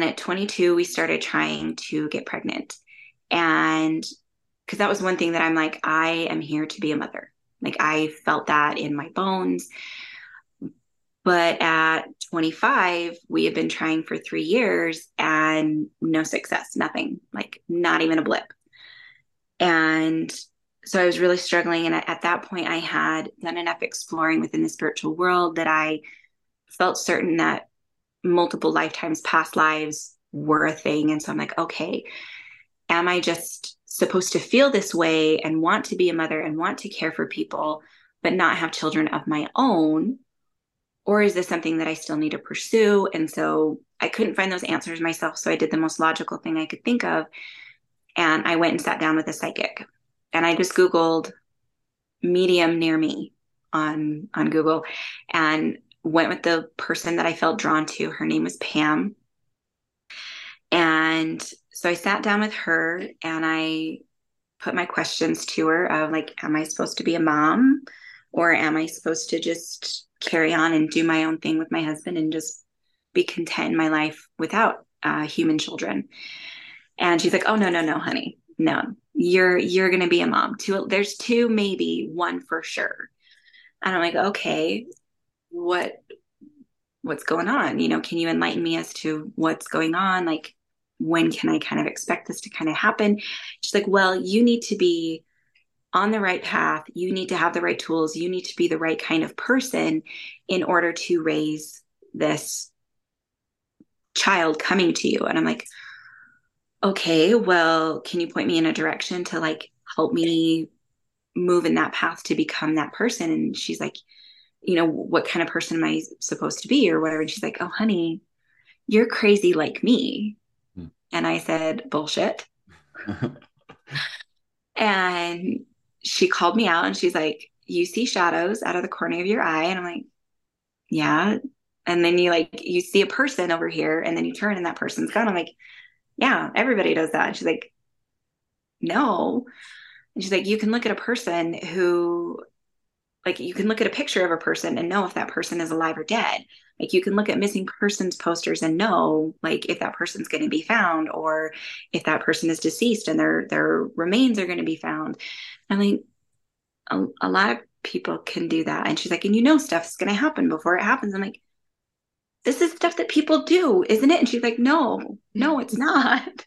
And at 22, we started trying to get pregnant. And because that was one thing that I'm like, I am here to be a mother. Like I felt that in my bones. But at 25, we had been trying for three years and no success, nothing, like not even a blip. And so I was really struggling. And at that point, I had done enough exploring within the spiritual world that I felt certain that multiple lifetimes, past lives were a thing. And so I'm like, okay, am I just supposed to feel this way and want to be a mother and want to care for people, but not have children of my own? Or is this something that I still need to pursue? And so I couldn't find those answers myself. So I did the most logical thing I could think of. And I went and sat down with a psychic and I just Googled medium near me on on Google and went with the person that I felt drawn to. Her name was Pam. And so I sat down with her and I put my questions to her of like, am I supposed to be a mom or am I supposed to just carry on and do my own thing with my husband and just be content in my life without uh, human children? And she's like, oh, no, no, no, honey. No, you're, you're to be a mom. Two, there's two, maybe one for sure. And I'm like, okay, what, what's going on? You know, can you enlighten me as to what's going on? Like, when can I kind of expect this to kind of happen? She's like, well, you need to be on the right path. You need to have the right tools. You need to be the right kind of person in order to raise this child coming to you. And I'm like, okay, well, can you point me in a direction to like help me move in that path to become that person? And she's like, you know, what kind of person am I supposed to be or whatever? And she's like, oh, honey, you're crazy like me. Hmm. And I said, bullshit. and she called me out and she's like, you see shadows out of the corner of your eye. And I'm like, yeah. And then you like, you see a person over here and then you turn and that person's gone. I'm like, yeah, everybody does that. And she's like, no. And she's like, you can look at a person who, like, you can look at a picture of a person and know if that person is alive or dead. Like, you can look at missing persons posters and know, like, if that person's going to be found or if that person is deceased and their their remains are going to be found. I mean, a, a lot of people can do that. And she's like, and you know, stuff's going to happen before it happens. I'm like, this is stuff that people do, isn't it? And she's like, no, no, it's not.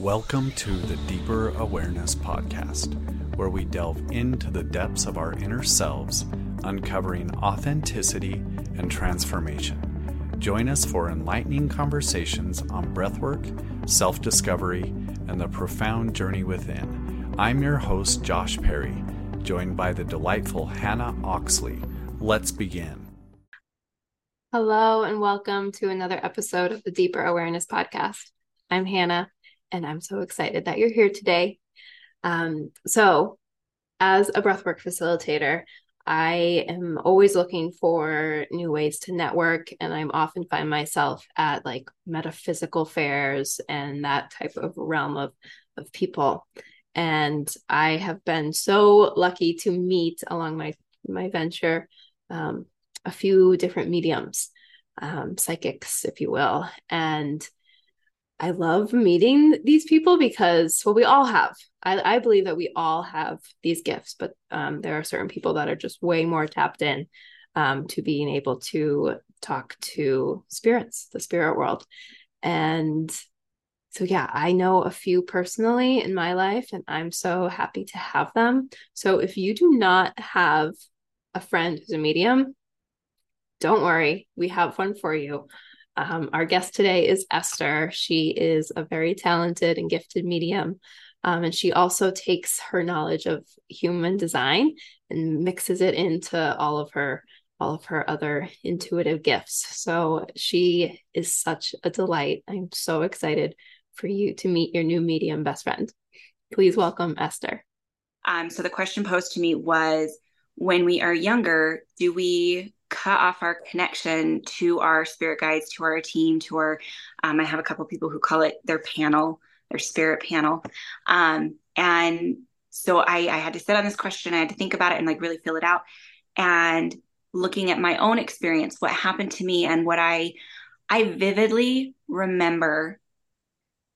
Welcome to the Deeper Awareness Podcast, where we delve into the depths of our inner selves, uncovering authenticity and transformation. Join us for enlightening conversations on breathwork, self discovery, and the profound journey within. I'm your host, Josh Perry, joined by the delightful Hannah Oxley. Let's begin. Hello, and welcome to another episode of the Deeper Awareness Podcast. I'm Hannah, and I'm so excited that you're here today. Um, so, as a breathwork facilitator, I am always looking for new ways to network, and I'm often find myself at like metaphysical fairs and that type of realm of of people. And I have been so lucky to meet along my my venture um, a few different mediums, um, psychics, if you will. And I love meeting these people because, well, we all have. I, I believe that we all have these gifts, but um, there are certain people that are just way more tapped in um, to being able to talk to spirits, the spirit world. And so, yeah, I know a few personally in my life, and I'm so happy to have them. So, if you do not have a friend who's a medium, don't worry, we have one for you. Um, our guest today is Esther. She is a very talented and gifted medium. Um, and she also takes her knowledge of human design and mixes it into all of her all of her other intuitive gifts. So she is such a delight. I'm so excited for you to meet your new medium best friend. Please welcome Esther. Um, so the question posed to me was when we are younger, do we cut off our connection to our spirit guides, to our team, to our, um, I have a couple people who call it their panel, their spirit panel. Um, and so I, I had to sit on this question. I had to think about it and like really fill it out. And looking at my own experience, what happened to me and what I I vividly remember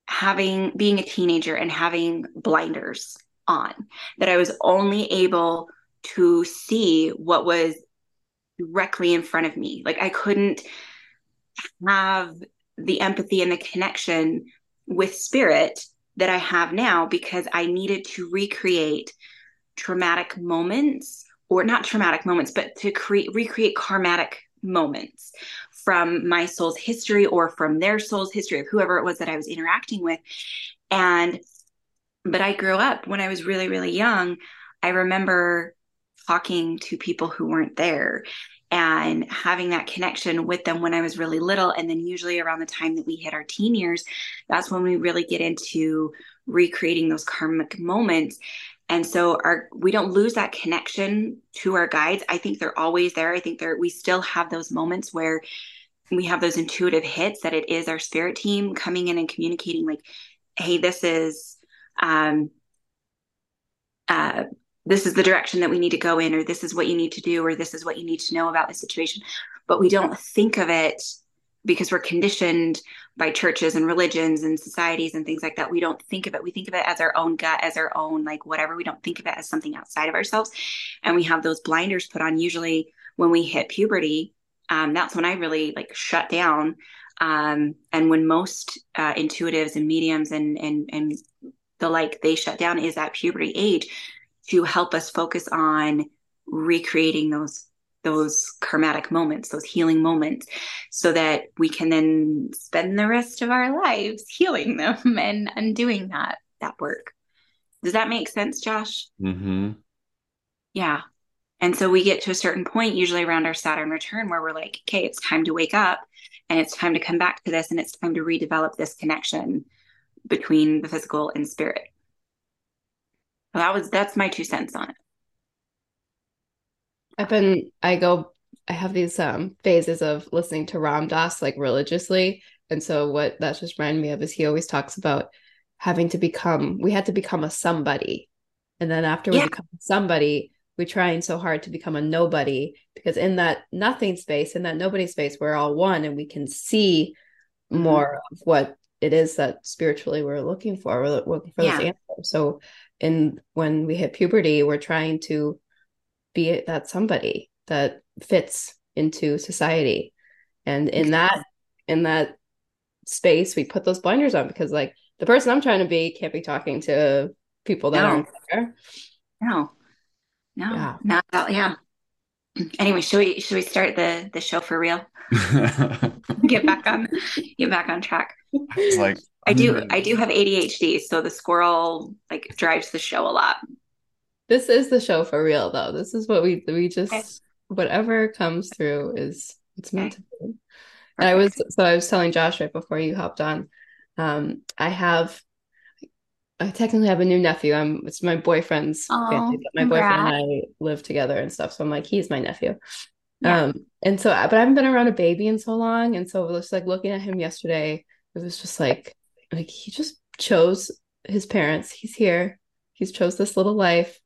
having being a teenager and having blinders on that I was only able to see what was directly in front of me. Like I couldn't have the empathy and the connection with spirit that I have now because I needed to recreate traumatic moments or not traumatic moments, but to create recreate karmatic moments from my soul's history or from their soul's history of whoever it was that I was interacting with. And but I grew up when I was really, really young. I remember talking to people who weren't there and having that connection with them when I was really little. And then, usually, around the time that we hit our teen years, that's when we really get into recreating those karmic moments. And so our we don't lose that connection to our guides. I think they're always there. I think they're we still have those moments where we have those intuitive hits that it is our spirit team coming in and communicating like, hey, this is um uh this is the direction that we need to go in or this is what you need to do or this is what you need to know about the situation. But we don't think of it because we're conditioned by churches and religions and societies and things like that. We don't think of it. We think of it as our own gut as our own like whatever. We don't think of it as something outside of ourselves. And we have those blinders put on. Usually when we hit puberty um, that's when i really like shut down. Um, and when most uh, intuitives and mediums and and and the like they shut down is at puberty age to help us focus on recreating those those karmatic moments, those healing moments, so that we can then spend the rest of our lives healing them and undoing that that work. Does that make sense, Josh? Mm-hmm. Yeah. And so we get to a certain point, usually around our Saturn return, where we're like, okay, it's time to wake up and it's time to come back to this and it's time to redevelop this connection between the physical and spirit. That was that's my two cents on it. I've been I go I have these um phases of listening to Ram Dass like religiously. And so what that just reminded me of is he always talks about having to become we had to become a somebody. And then after we yeah. become somebody, we're trying so hard to become a nobody because in that nothing space, in that nobody space, we're all one and we can see mm-hmm. more of what it is that spiritually we're looking for. We're looking for yeah. those answers. So in when we hit puberty, we're trying to be that somebody that fits into society. And in that in that space, we put those blinders on because like the person I'm trying to be can't be talking to people that no. aren't there. No. No. Yeah. Not yeah. Anyway, should we should we start the the show for real? get back on get back on track. It's like I do I do have ADHD, so the squirrel like drives the show a lot. This is the show for real though. This is what we we just okay. whatever comes through is it's meant okay. to be. And I was so I was telling Josh right before you hopped on. Um, I have I technically have a new nephew. I'm it's my boyfriend's oh, family. My congrats. boyfriend and I live together and stuff. So I'm like, he's my nephew. Yeah. Um, and so but I haven't been around a baby in so long. And so it was like looking at him yesterday, it was just like like he just chose his parents. He's here. He's chose this little life.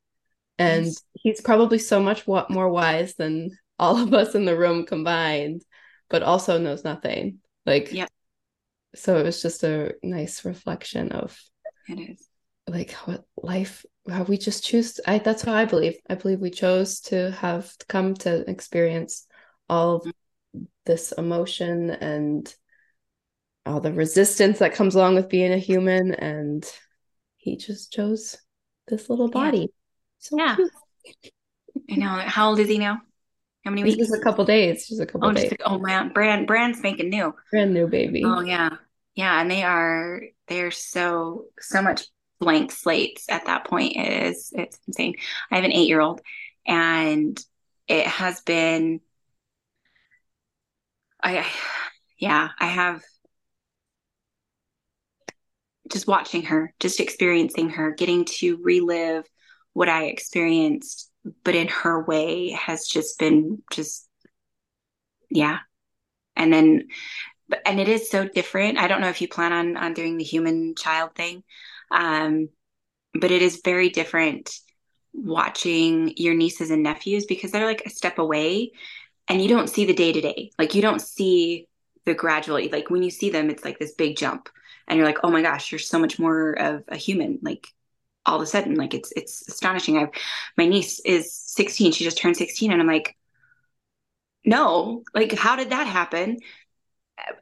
And yes. he's probably so much more wise than all of us in the room combined, but also knows nothing. Like, yeah. So it was just a nice reflection of it is like what life how we just choose I that's how I believe. I believe we chose to have come to experience all of this emotion and all the resistance that comes along with being a human and he just chose this little body. Yeah. so yeah. cute. i know. How old is he now? How many weeks? just a couple days. Just a couple oh, days. oh man. Brand brand's making new. Brand new baby. Oh yeah. Yeah and they are they're so so much blank slates at that point it is it's insane i have an eight year old and it has been i yeah i have just watching her, just experiencing her, getting to relive what I experienced, but in her way has just been just, yeah. And then, and it is so different. I don't know if you plan on on doing the human child thing, um, but it is very different watching your nieces and nephews because they're like a step away, and you don't see the day to day. Like you don't see the gradual like when you see them it's like this big jump and you're like oh my gosh you're so much more of a human like all of a sudden like it's it's astonishing. I've my niece is 16 she just turned 16 and i'm like no. Like how did that happen?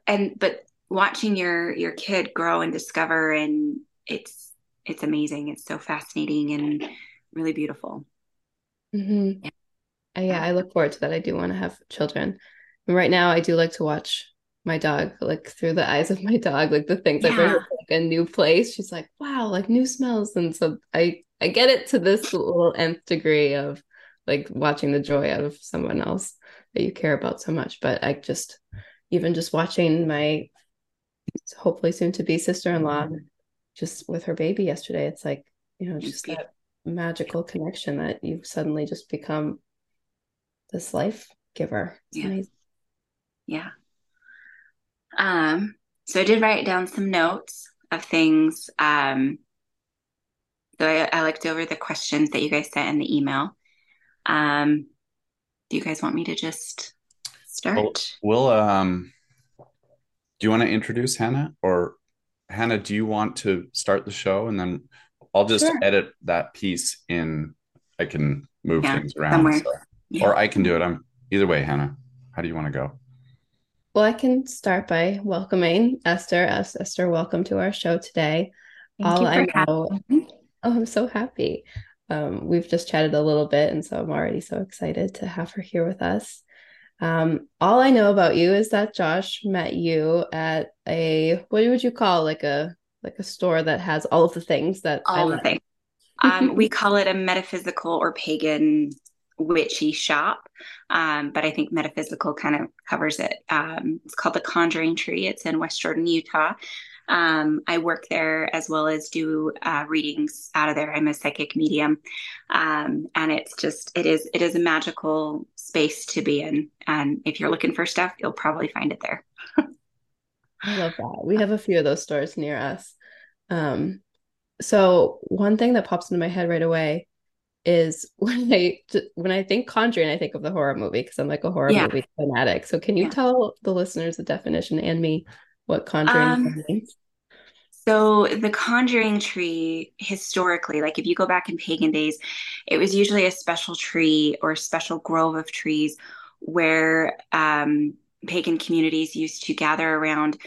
And but watching your your kid grow and discover and it's it's amazing. It's so fascinating and really beautiful. Mm-hmm. yeah. Uh, yeah i look forward to that. I do want to have children. And right now i do like to watch my dog like through the eyes of my dog like the things yeah. I bring her like a new place. She's like wow like new smells. And so I I get it to this little nth degree of like watching the joy out of someone else that you care about so much. But I just even just watching my hopefully soon to be sister-in-law just with her baby yesterday it's like you know just that magical connection that you've suddenly just become this life giver it's yeah. amazing yeah um, so I did write down some notes of things. Um, so I, I looked over the questions that you guys sent in the email. Um, do you guys want me to just start? We'll, we'll um, do you want to introduce Hannah or Hannah, do you want to start the show and then I'll just sure. edit that piece in. I can move yeah, things around. So. Yeah. Or I can do it. I'm either way, Hannah. How do you want to go? Well, I can start by welcoming Esther. As Esther, welcome to our show today. Thank All I know, oh, I'm so happy. Um, we've just chatted a little bit, and so I'm already so excited to have her here with us. Um, all I know about you is that Josh met you at a what would you call like a like a store that has all of the things that all the things. um, we call it a metaphysical or pagan witchy shop. Um, but I think metaphysical kind of covers it. Um, it's called the Conjuring Tree. It's in West Jordan, Utah. Um, I work there as well as do uh, readings out of there. I'm a psychic medium, um, and it's just it is it is a magical space to be in. And if you're looking for stuff, you'll probably find it there. I love that. We have a few of those stores near us. Um, so one thing that pops into my head right away is when I when I think Conjuring, I think of the horror movie because I'm like a horror yeah. movie fanatic. So can you yeah. tell the listeners the definition and me what Conjuring um, means? So the Conjuring tree, historically, like if you go back in pagan days, it was usually a special tree or special grove of trees where um, pagan communities used to gather around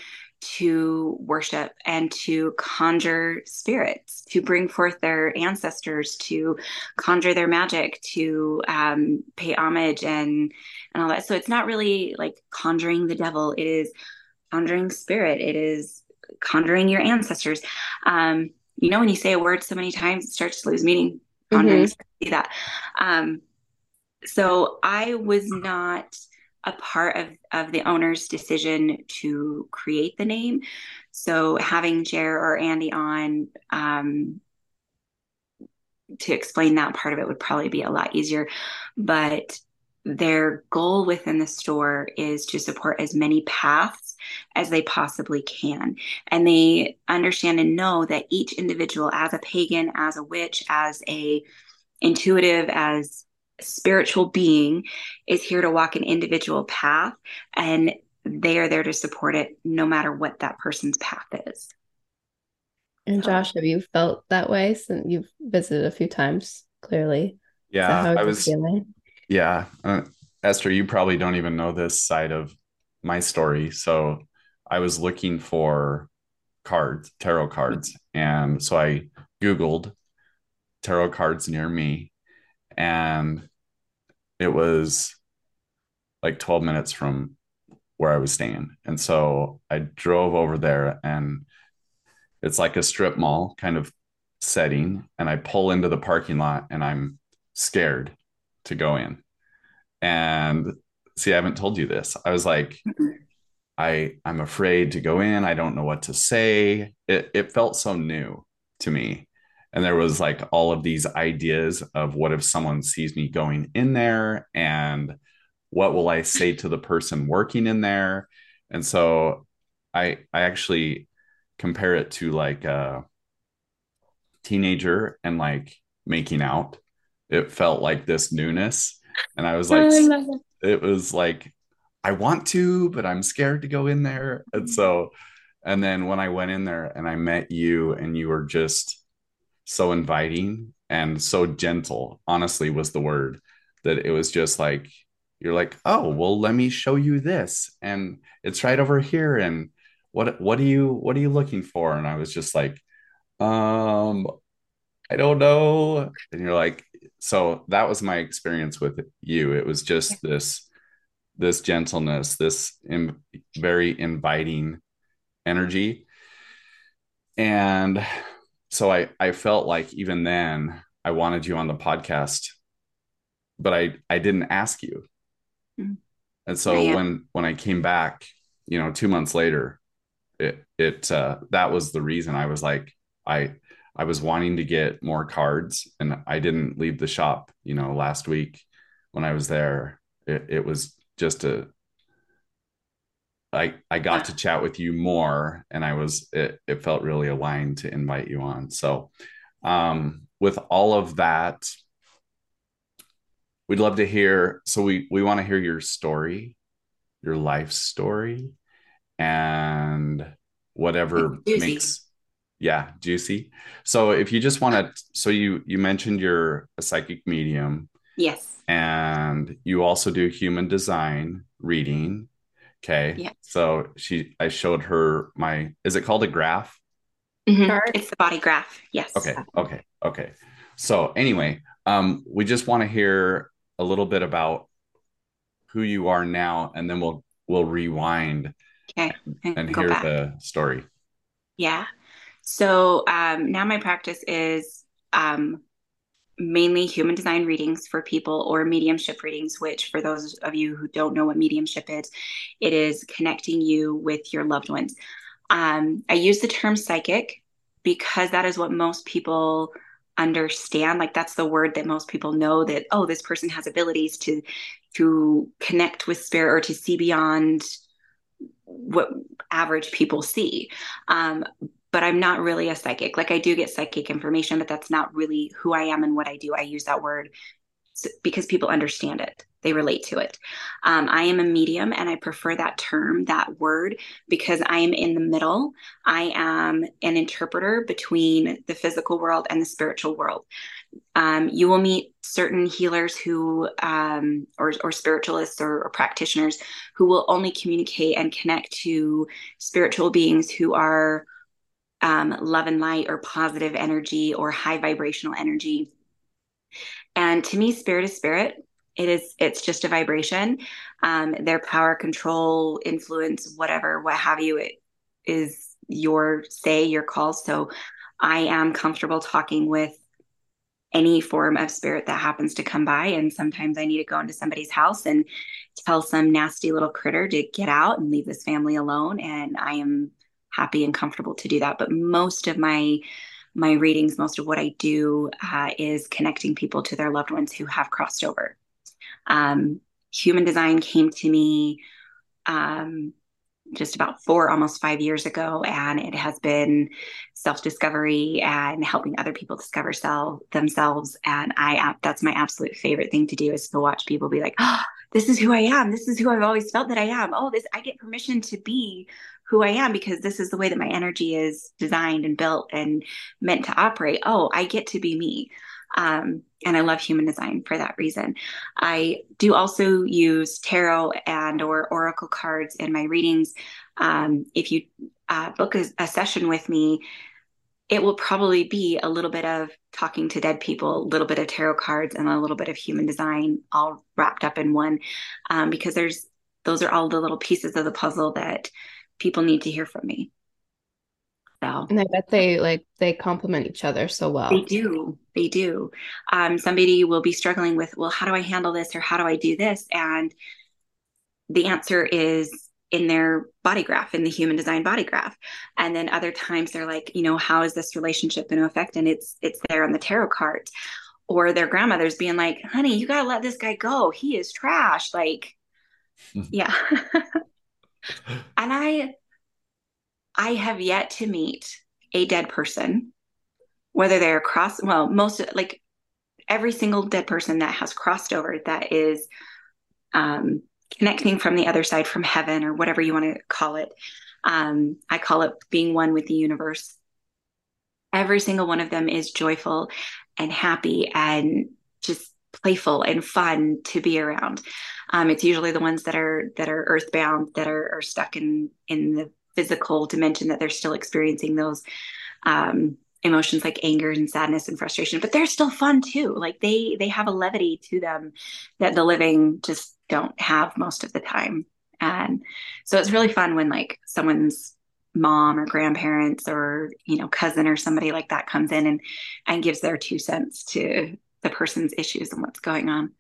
to worship and to conjure spirits, to bring forth their ancestors, to conjure their magic, to um, pay homage and and all that. So it's not really like conjuring the devil. It is conjuring spirit. It is conjuring your ancestors. Um, you know, when you say a word so many times, it starts to lose meaning. Conjuring, mm-hmm. see that. Um, so I was not a part of, of the owner's decision to create the name. So having Jer or Andy on um, to explain that part of it would probably be a lot easier. But their goal within the store is to support as many paths as they possibly can. And they understand and know that each individual, as a pagan, as a witch, as a intuitive, as spiritual being is here to walk an individual path and they are there to support it no matter what that person's path is. And Josh, have you felt that way since you've visited a few times? Clearly, yeah. I was feeling? Yeah, uh, Esther, you probably don't even know this side of my story. So I was looking for cards, tarot cards, and so I googled tarot cards near me, and it was like 12 minutes from where I was staying. And so I drove over there and it's like a strip mall kind of setting. And I pull into the parking lot and I'm scared to go in. And see, I haven't told you this. I was like, mm-hmm. I I'm afraid to go in. I don't know what to say. It it felt so new to me and there was like all of these ideas of what if someone sees me going in there and what will i say to the person working in there and so i i actually compare it to like a teenager and like making out it felt like this newness and i was like it. it was like I want to, but I'm scared to go in there. And so, and then when I went in there and I met you and you were just so inviting and so gentle, honestly, was the word that it was just like, you're like, oh, well, let me show you this. And it's right over here. And what, what are you, what are you looking for? And I was just like, um, I don't know. And you're like, so that was my experience with you. It was just this this gentleness, this Im- very inviting energy. And so I I felt like even then I wanted you on the podcast, but I I didn't ask you. Mm-hmm. And so yeah. when when I came back, you know, 2 months later, it it uh that was the reason I was like I I was wanting to get more cards and I didn't leave the shop, you know, last week when I was there. It, it was just a I I got to chat with you more and I was it it felt really aligned to invite you on. So um with all of that we'd love to hear so we we want to hear your story, your life story and whatever makes yeah, juicy. So if you just want to so you you mentioned you're a psychic medium. Yes and you also do human design reading. Okay. Yeah. So she, I showed her my, is it called a graph? Mm-hmm. It's the body graph. Yes. Okay. Okay. Okay. So anyway, um, we just want to hear a little bit about who you are now, and then we'll we'll rewind. Okay. And, and hear back. the story. Yeah. So um, now my practice is um, mainly human design readings for people or mediumship readings, which, for those of you who don't know what mediumship is, it is connecting you with your loved ones. Um, I use the term psychic because that is what most people understand like that's the word that most people know that oh this person has abilities to to connect with spirit or to see beyond what average people see um, but I'm not really a psychic. Like I do get psychic information, but that's not really who I am and what I do. I use that word because people understand it, they relate to it. Um, I am a medium and I prefer that term, that word, because I am in the middle. I am an interpreter between the physical world and the spiritual world. Um, you will meet certain healers who, um, or, or spiritualists or, or practitioners who will only communicate and connect to spiritual beings who are um, love and light or positive energy or high vibrational energy. And to me, spirit is spirit. It is, it's just a vibration. Um, their power, control, influence, whatever, what have you, it is your say, your call. So I am comfortable talking with any form of spirit that happens to come by. And sometimes I need to go into somebody's house and tell some nasty little critter to get out and leave this family alone. And I am happy and comfortable to do that. But most of my my readings, most of what I do uh, is connecting people to their loved ones who have crossed over. Um, human design came to me um, just about four, almost five years ago, and it has been self discovery and helping other people discover self themselves. And I that's my absolute favorite thing to do is to watch people be like, oh, this is who I am. This is who I've always felt that I am. Oh, this I get permission to be who I am because this is the way that my energy is designed and built and meant to operate. Oh, I get to be me. Um, and I love human design for that reason. I do also use tarot and or oracle cards in my readings. Um, if you uh, book a, a session with me, it will probably be a little bit of talking to dead people, a little bit of tarot cards, and a little bit of human design all wrapped up in one, um, because there's those are all the little pieces of the puzzle that people need to hear from me. So and I bet they like they complement each other so well. They do. They do. Um, somebody will be struggling with, well, how do I handle this or how do I do this? And the answer is in their body graph, in the human design body graph. And then other times they're like, you know, how is this relationship going to affect? And it's it's there on the tarot card. Or their grandmother's being like, honey, you gotta let this guy go. He is trash. Like, yeah. and I I have yet to meet a dead person, whether they're cross well, most like every single dead person that has crossed over that is um connecting from the other side from heaven or whatever you want to call it. Um, I call it being one with the universe. Every single one of them is joyful and happy and just playful and fun to be around. Um, it's usually the ones that are that are earthbound that are, are stuck in in the physical dimension that they're still experiencing those um, emotions like anger and sadness and frustration. But they're still fun too. Like they they have a levity to them that the living just don't have most of the time. And so it's really fun when like someone's mom or grandparents or you know cousin or somebody like that comes in and and gives their two cents to the person's issues and what's going on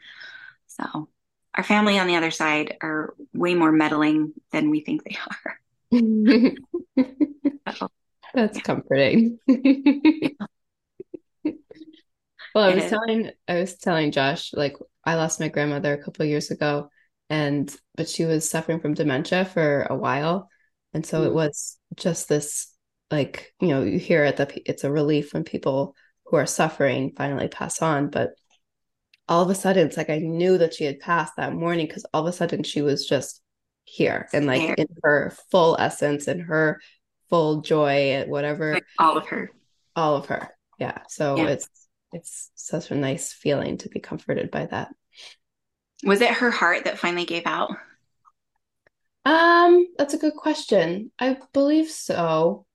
so our family on the other side are way more meddling than we think they are so, that's yeah. comforting. well, I was telling I was telling Josh like I lost my grandmother a couple years ago and but she was suffering from dementia for a while and so mm. it was just this like you know you hear it that it's a relief when people who are suffering finally pass on but all of a sudden it's like I knew that she had passed that morning because all of a sudden she was just here and like in her full essence and her full joy at whatever like all of her. All of her. Yeah. So yeah. it's it's such a nice feeling to be comforted by that. Was it her heart that finally gave out? Um that's a good question. I believe so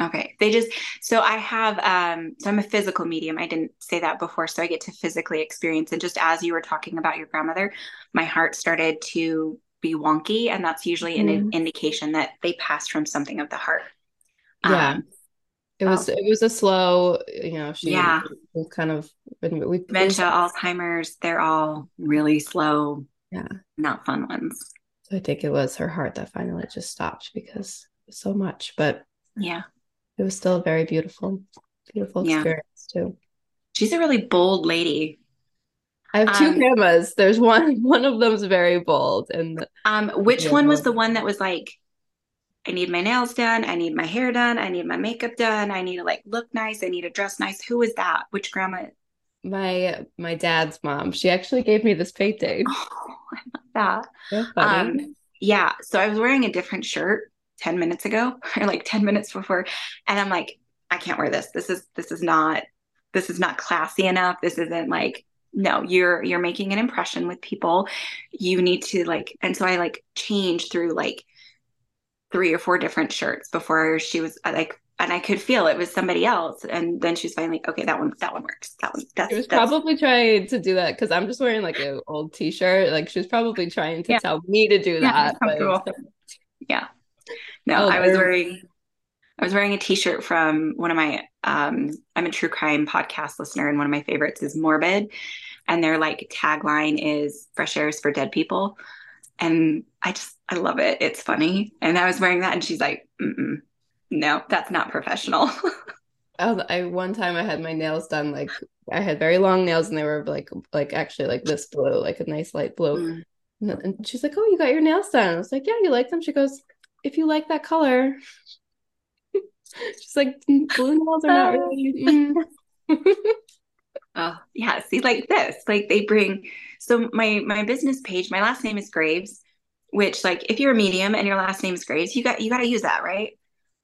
okay they just so i have um so i'm a physical medium i didn't say that before so i get to physically experience and just as you were talking about your grandmother my heart started to be wonky and that's usually mm-hmm. an indication that they passed from something of the heart yeah. Um, it was oh. it was a slow, you know, she yeah. was kind of we, dementia, Alzheimer's, they're all really slow. Yeah. Not fun ones. So I think it was her heart that finally just stopped because so much. But yeah. It was still a very beautiful, beautiful yeah. experience too. She's a really bold lady. I have two um, grandmas. There's one one of them's very bold and um which one was the one that was like I need my nails done. I need my hair done. I need my makeup done. I need to like look nice. I need to dress nice. Who is that? Which grandma? My my dad's mom. She actually gave me this painting. Oh, I love that. Um, yeah. So I was wearing a different shirt 10 minutes ago or like 10 minutes before. And I'm like, I can't wear this. This is this is not this is not classy enough. This isn't like no you're you're making an impression with people you need to like and so i like change through like three or four different shirts before she was uh, like and I could feel it was somebody else. And then she's finally okay, that one, that one works. That one. That's, she was that's... probably trying to do that because I'm just wearing like an old T-shirt. Like she was probably trying to yeah. tell me to do yeah, that. But... Yeah. No, oh, I was wearing. I was wearing a T-shirt from one of my. Um, I'm a true crime podcast listener, and one of my favorites is Morbid, and their like tagline is "Fresh air is for dead people." And I just, I love it. It's funny. And I was wearing that and she's like, no, that's not professional. oh, I, one time I had my nails done, like I had very long nails and they were like, like actually like this blue, like a nice light blue. Mm. And she's like, oh, you got your nails done. I was like, yeah, you like them? She goes, if you like that color. she's like, blue nails are not really. Mm. oh yeah see like this like they bring so my my business page my last name is graves which like if you're a medium and your last name is graves you got you got to use that right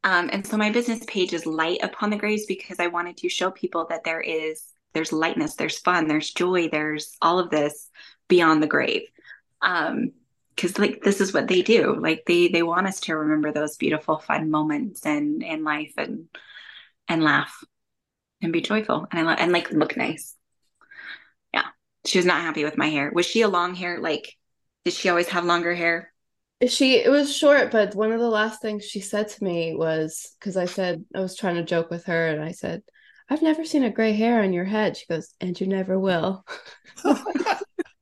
um, and so my business page is light upon the graves because i wanted to show people that there is there's lightness there's fun there's joy there's all of this beyond the grave um because like this is what they do like they they want us to remember those beautiful fun moments and in life and and laugh and be joyful and I love and like look nice. Yeah. She was not happy with my hair. Was she a long hair? Like, did she always have longer hair? She it was short, but one of the last things she said to me was because I said I was trying to joke with her and I said, I've never seen a gray hair on your head. She goes, and you never will.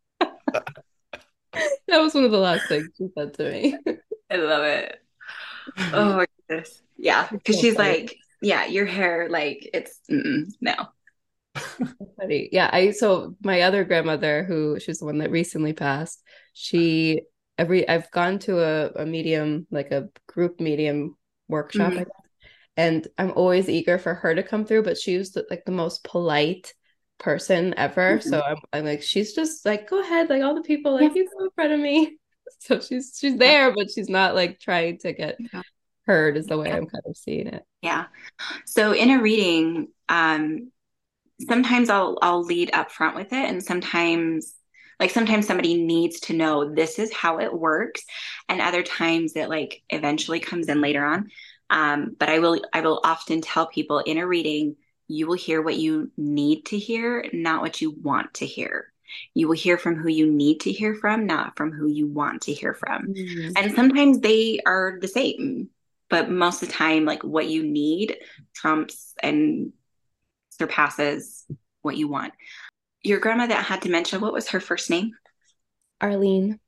that was one of the last things she said to me. I love it. Oh my goodness. Yeah. Because she's like, yeah, your hair, like it's no. Funny. Yeah, I so my other grandmother, who she's the one that recently passed, she every I've gone to a, a medium, like a group medium workshop, mm-hmm. and I'm always eager for her to come through, but she was like the most polite person ever. Mm-hmm. So I'm, I'm like, she's just like, go ahead, like all the people, like yeah. you go in front of me. so she's she's there, but she's not like trying to get heard is the way I'm kind of seeing it. Yeah. So in a reading, um, sometimes I'll I'll lead up front with it, and sometimes like sometimes somebody needs to know this is how it works, and other times it like eventually comes in later on. Um, but I will I will often tell people in a reading, you will hear what you need to hear, not what you want to hear. You will hear from who you need to hear from, not from who you want to hear from. Mm-hmm. And sometimes they are the same but most of the time like what you need trumps and surpasses what you want your grandma that had dementia what was her first name arlene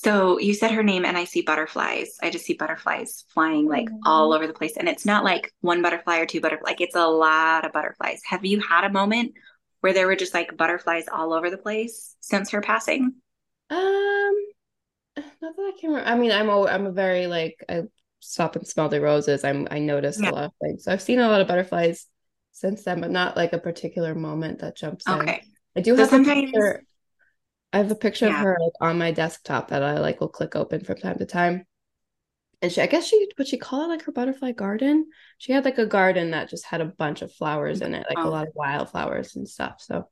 So you said her name, and I see butterflies. I just see butterflies flying like mm-hmm. all over the place, and it's not like one butterfly or two butterflies. Like it's a lot of butterflies. Have you had a moment where there were just like butterflies all over the place since her passing? Um, not that I can. Remember. I mean, I'm a, I'm a very like I stop and smell the roses. I'm I notice yeah. a lot of things. So I've seen a lot of butterflies since then, but not like a particular moment that jumps okay. in. I do so have sometimes... a picture. I have a picture yeah. of her like on my desktop that I like will click open from time to time and she i guess she would she call it like her butterfly garden she had like a garden that just had a bunch of flowers in it like oh. a lot of wildflowers and stuff so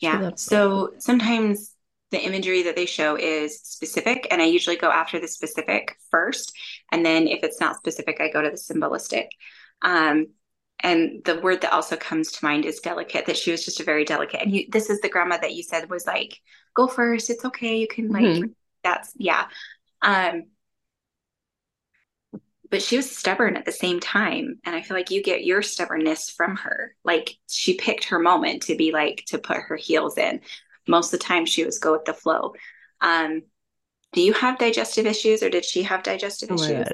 yeah so sometimes the imagery that they show is specific and i usually go after the specific first and then if it's not specific i go to the symbolistic um, and the word that also comes to mind is delicate that she was just a very delicate. And you this is the grandma that you said was like go first it's okay you can like mm-hmm. that's yeah. Um but she was stubborn at the same time and i feel like you get your stubbornness from her. Like she picked her moment to be like to put her heels in. Most of the time she was go with the flow. Um do you have digestive issues or did she have digestive oh issues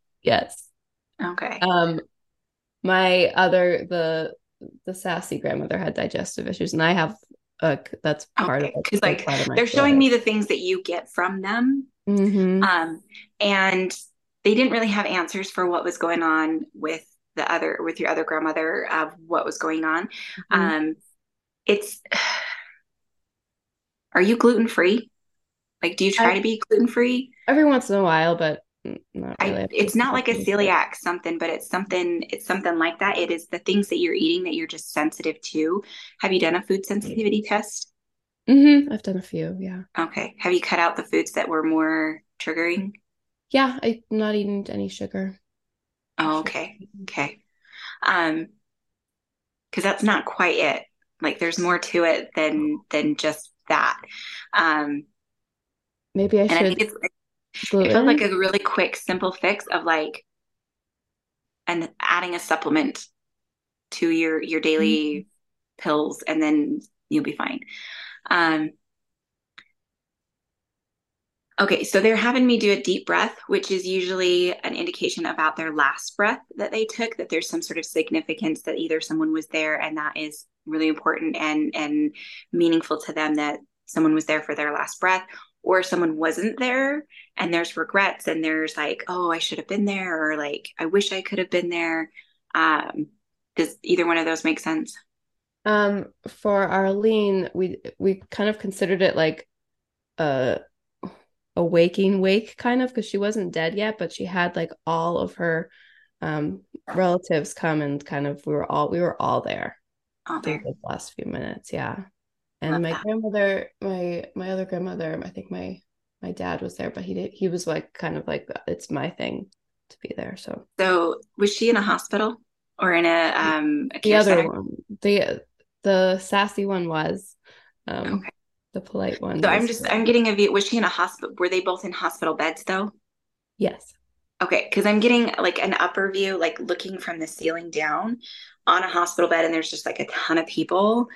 yes. Okay. Um my other the the sassy grandmother had digestive issues and i have a that's part okay. of it because like they're showing me the things that you get from them mm-hmm. um and they didn't really have answers for what was going on with the other with your other grandmother of what was going on mm-hmm. um it's are you gluten free like do you try I, to be gluten free every once in a while but not really. I, it's not like a celiac something but it's something it's something like that it is the things that you're eating that you're just sensitive to have you done a food sensitivity test mm-hmm. i've done a few yeah okay have you cut out the foods that were more triggering yeah, I'm not eating any sugar. Oh, okay. Okay. Um, because that's not quite it. Like there's more to it than than just that. Um maybe I should I think it felt like a really quick, simple fix of like and adding a supplement to your your daily mm-hmm. pills and then you'll be fine. Um Okay, so they're having me do a deep breath, which is usually an indication about their last breath that they took, that there's some sort of significance that either someone was there and that is really important and and meaningful to them that someone was there for their last breath or someone wasn't there and there's regrets and there's like, oh, I should have been there or like I wish I could have been there. Um does either one of those make sense? Um for Arlene, we we kind of considered it like a a waking wake kind of because she wasn't dead yet but she had like all of her um relatives come and kind of we were all we were all there all there the last few minutes yeah and Love my that. grandmother my my other grandmother i think my my dad was there but he did he was like kind of like it's my thing to be there so so was she in a hospital or in a um a the other center? one the the sassy one was um okay the polite one. So I'm just I'm getting a view. Was she in a hospital? Were they both in hospital beds though? Yes. Okay, because I'm getting like an upper view, like looking from the ceiling down on a hospital bed, and there's just like a ton of people.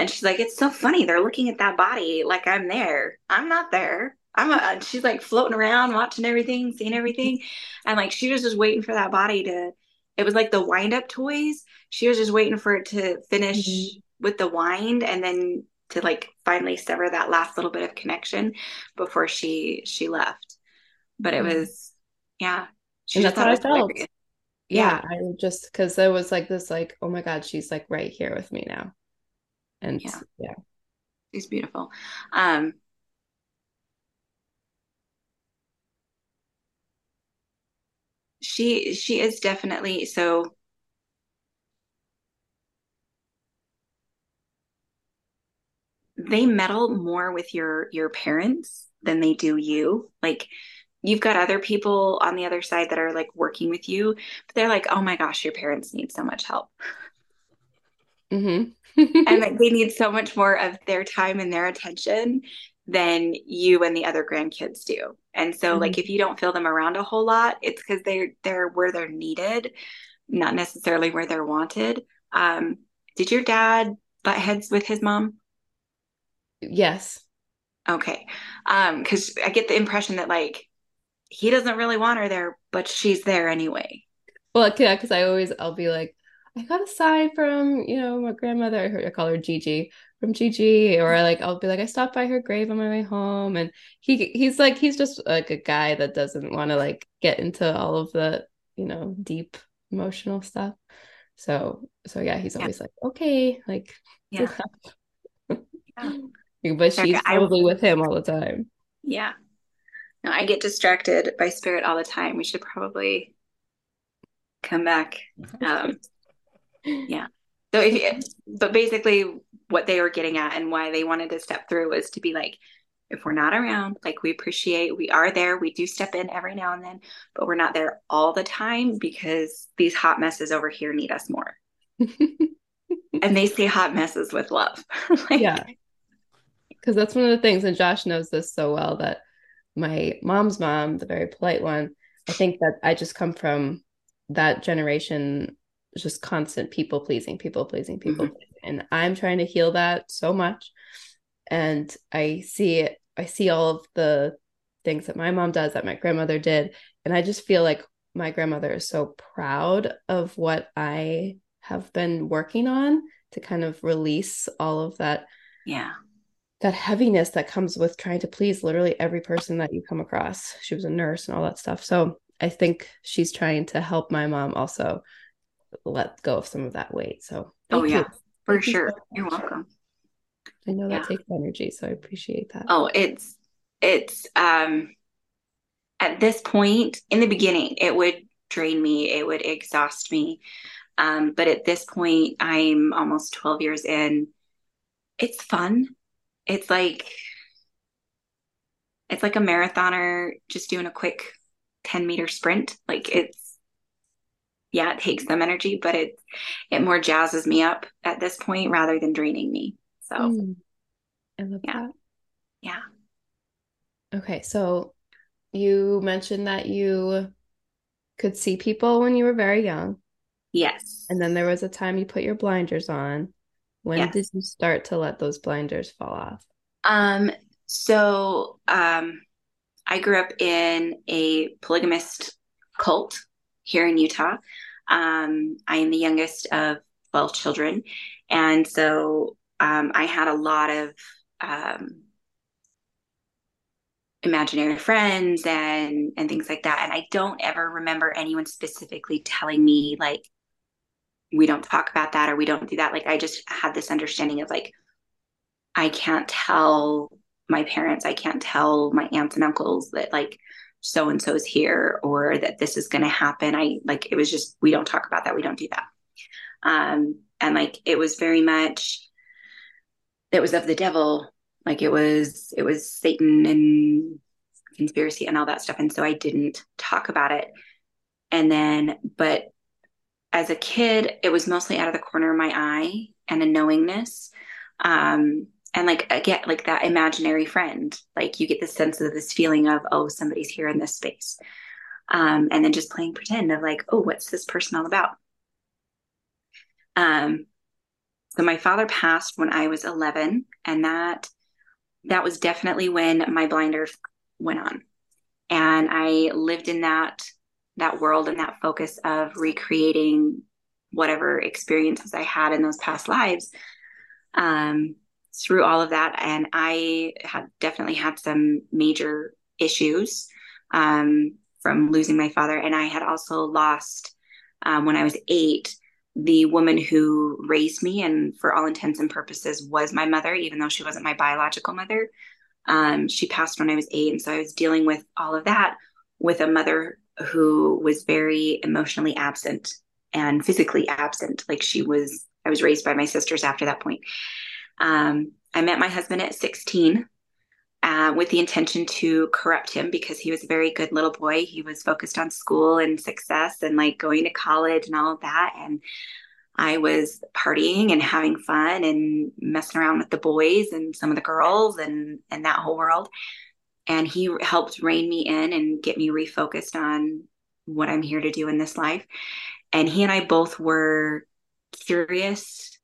And she's like, "It's so funny. They're looking at that body like I'm there. I'm not there. I'm." A, she's like floating around, watching everything, seeing everything, and like she was just waiting for that body to. It was like the wind up toys. She was just waiting for it to finish mm-hmm. with the wind, and then to like finally sever that last little bit of connection before she she left. But it mm-hmm. was yeah. She and that's how I felt. Hilarious. Yeah, I just because there was like this like oh my god she's like right here with me now. And yeah, yeah. she's beautiful. Um, she she is definitely so they meddle more with your your parents than they do you like you've got other people on the other side that are like working with you but they're like oh my gosh your parents need so much help mm-hmm. and like they need so much more of their time and their attention than you and the other grandkids do and so mm-hmm. like if you don't feel them around a whole lot it's because they're they're where they're needed not necessarily where they're wanted um did your dad butt heads with his mom yes okay um because i get the impression that like he doesn't really want her there, but she's there anyway. Well, yeah, because I always I'll be like, I got a sign from you know my grandmother. I heard I call her Gigi from Gigi, or like I'll be like I stopped by her grave on my way home, and he he's like he's just like a guy that doesn't want to like get into all of the you know deep emotional stuff. So so yeah, he's always yeah. like okay, like yeah. yeah. but she's probably I, with him all the time. Yeah, no, I get distracted by spirit all the time. We should probably come back. Um, yeah. So if, you, but basically, what they were getting at and why they wanted to step through was to be like, if we're not around, like we appreciate, we are there. We do step in every now and then, but we're not there all the time because these hot messes over here need us more. and they say hot messes with love. like, yeah. Because that's one of the things, and Josh knows this so well that my mom's mom, the very polite one, I think that I just come from that generation, just constant people pleasing, people pleasing, people mm-hmm. pleasing. And I'm trying to heal that so much. And I see it, I see all of the things that my mom does, that my grandmother did. And I just feel like my grandmother is so proud of what I have been working on to kind of release all of that. Yeah that heaviness that comes with trying to please literally every person that you come across. She was a nurse and all that stuff. So I think she's trying to help my mom also let go of some of that weight. So oh yeah, you. for thank sure. You are welcome. I know that takes energy, so I appreciate that. Oh, it's it's um at this point in the beginning, it would drain me, it would exhaust me. Um, but at this point, I'm almost 12 years in. It's fun it's like it's like a marathoner just doing a quick 10 meter sprint like it's yeah it takes some energy but it it more jazzes me up at this point rather than draining me. So mm, i love yeah. that. Yeah. Okay so you mentioned that you could see people when you were very young. Yes. And then there was a time you put your blinders on. When yes. did you start to let those blinders fall off? Um, so um, I grew up in a polygamist cult here in Utah. Um, I am the youngest of 12 children. And so um, I had a lot of um, imaginary friends and and things like that and i don't ever remember anyone specifically telling me like we don't talk about that or we don't do that like i just had this understanding of like i can't tell my parents i can't tell my aunts and uncles that like so and so's here or that this is going to happen. I like it was just we don't talk about that. We don't do that. Um and like it was very much it was of the devil. Like it was it was satan and conspiracy and all that stuff. And so i didn't talk about it. And then but as a kid, it was mostly out of the corner of my eye and a knowingness. Um, and like again, like that imaginary friend, like you get the sense of this feeling of, oh, somebody's here in this space. Um, and then just playing pretend of like, oh, what's this person all about? Um, so my father passed when I was 11, and that that was definitely when my blinders went on, and I lived in that that world and that focus of recreating whatever experiences I had in those past lives um, through all of that. And I had definitely had some major issues um, from losing my father. And I had also lost, um, when I was eight, the woman who raised me and for all intents and purposes was my mother, even though she wasn't my biological mother. Um, she passed when I was eight. And so I was dealing with all of that with a mother who was very emotionally absent and physically absent. Like she was, I was raised by my sisters after that point. Um, I met my husband at 16 uh, with the intention to corrupt him because he was a very good little boy. He was focused on school and success and like going to college and all of that. And I was partying and having fun and messing around with the boys and some of the girls and and that whole world. And he helped rein me in and get me refocused on what I'm here to do in this life. And he and I both were curious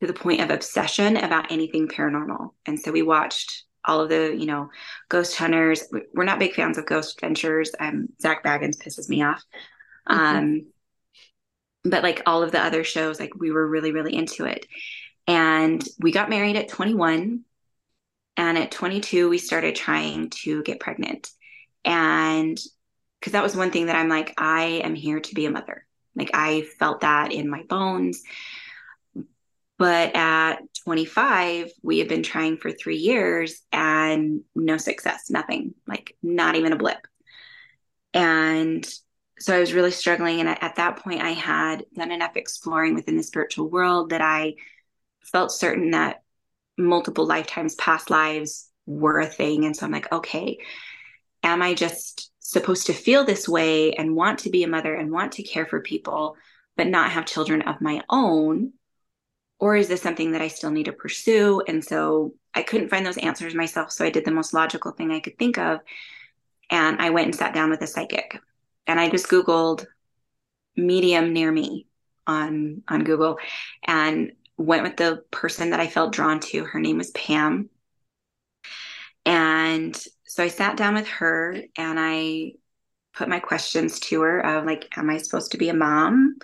to the point of obsession about anything paranormal. And so we watched all of the, you know, ghost hunters. We're not big fans of ghost adventures. Um, Zak Bagans pisses me off. Mm-hmm. Um, but like all of the other shows, like we were really, really into it. And we got married at 21. And at 22, we started trying to get pregnant. And because that was one thing that I'm like, I am here to be a mother. Like I felt that in my bones. But at 25, we had been trying for three years and no success, nothing, like not even a blip. And so I was really struggling. And at that point, I had done enough exploring within the spiritual world that I felt certain that multiple lifetimes, past lives were a thing. And so I'm like, okay, am I just supposed to feel this way and want to be a mother and want to care for people, but not have children of my own? Or is this something that I still need to pursue? And so I couldn't find those answers myself. So I did the most logical thing I could think of. And I went and sat down with a psychic and I just Googled medium near me on on Google and went with the person that I felt drawn to. Her name was Pam. And so I sat down with her and I put my questions to her of like, am I supposed to be a mom?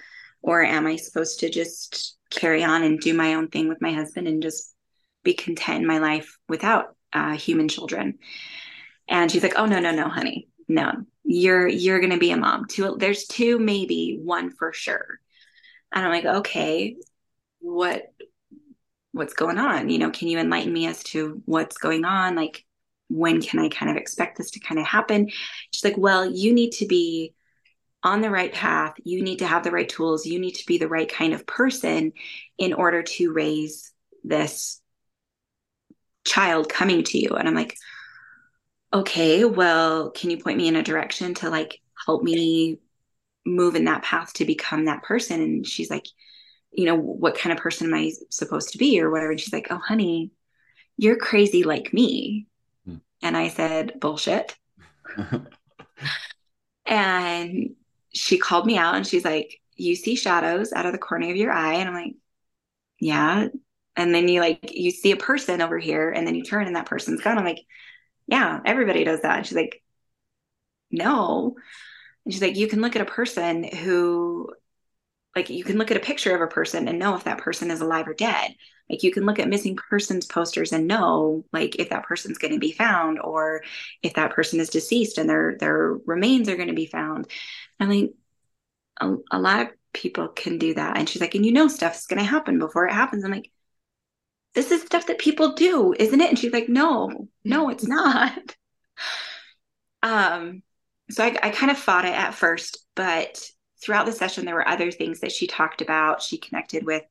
Or am I supposed to just carry on and do my own thing with my husband and just be content in my life without uh, human children? And she's like, oh, no, no, no, honey. No, you're you're to be a mom. Two there's two maybe one for sure. And i'm like okay. What what's going on? You know can you enlighten me as to what's going on? Like when can i kind of expect this to kind of happen? She's like well you need to be on the right path you need to have the right tools you need to be the right kind of person in order to raise this child coming to you and i'm like okay, well, can you point me in a direction to like help me move in that path to become that person? And she's like, you know, what kind of person am I supposed to be or whatever? And she's like, oh, honey, you're crazy like me. Hmm. And I said, bullshit. and she called me out and she's like, you see shadows out of the corner of your eye. And I'm like, yeah. And then you like, you see a person over here and then you turn and that person's gone. I'm like, yeah, everybody does that. And she's like, no. And she's like, you can look at a person who, like, you can look at a picture of a person and know if that person is alive or dead. Like, you can look at missing persons posters and know, like, if that person's going to be found or if that person is deceased and their their remains are going to be found. I'm like, a, a lot of people can do that. And she's like, and you know, stuff's going to happen before it happens. I'm like, this is stuff that people do, isn't it? And she's like, no, no, it's not. um, so I, I kind of fought it at first, but throughout the session, there were other things that she talked about. She connected with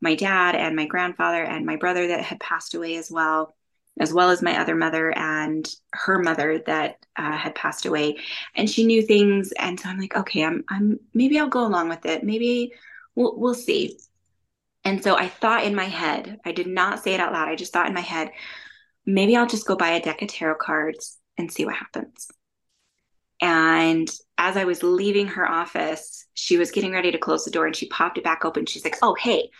my dad and my grandfather and my brother that had passed away as well, as well as my other mother and her mother that uh, had passed away. And she knew things, and so I'm like, okay, I'm, I'm maybe I'll go along with it. Maybe we'll we'll see. And so I thought in my head, I did not say it out loud. I just thought in my head, maybe I'll just go buy a deck of tarot cards and see what happens. And as I was leaving her office, she was getting ready to close the door and she popped it back open. She's like, Oh, hey,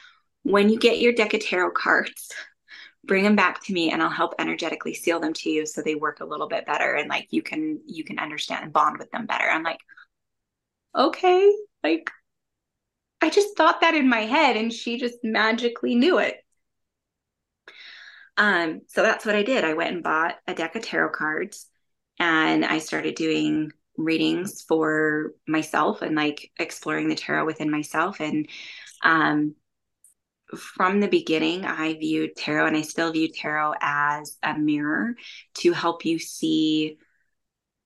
when you get your deck of tarot cards, bring them back to me and I'll help energetically seal them to you so they work a little bit better and like you can you can understand and bond with them better. I'm like, okay, like I just thought that in my head and she just magically knew it. Um, so that's what I did. I went and bought a deck of tarot cards and I started doing readings for myself and like exploring the tarot within myself. And um from the beginning i viewed tarot and i still view tarot as a mirror to help you see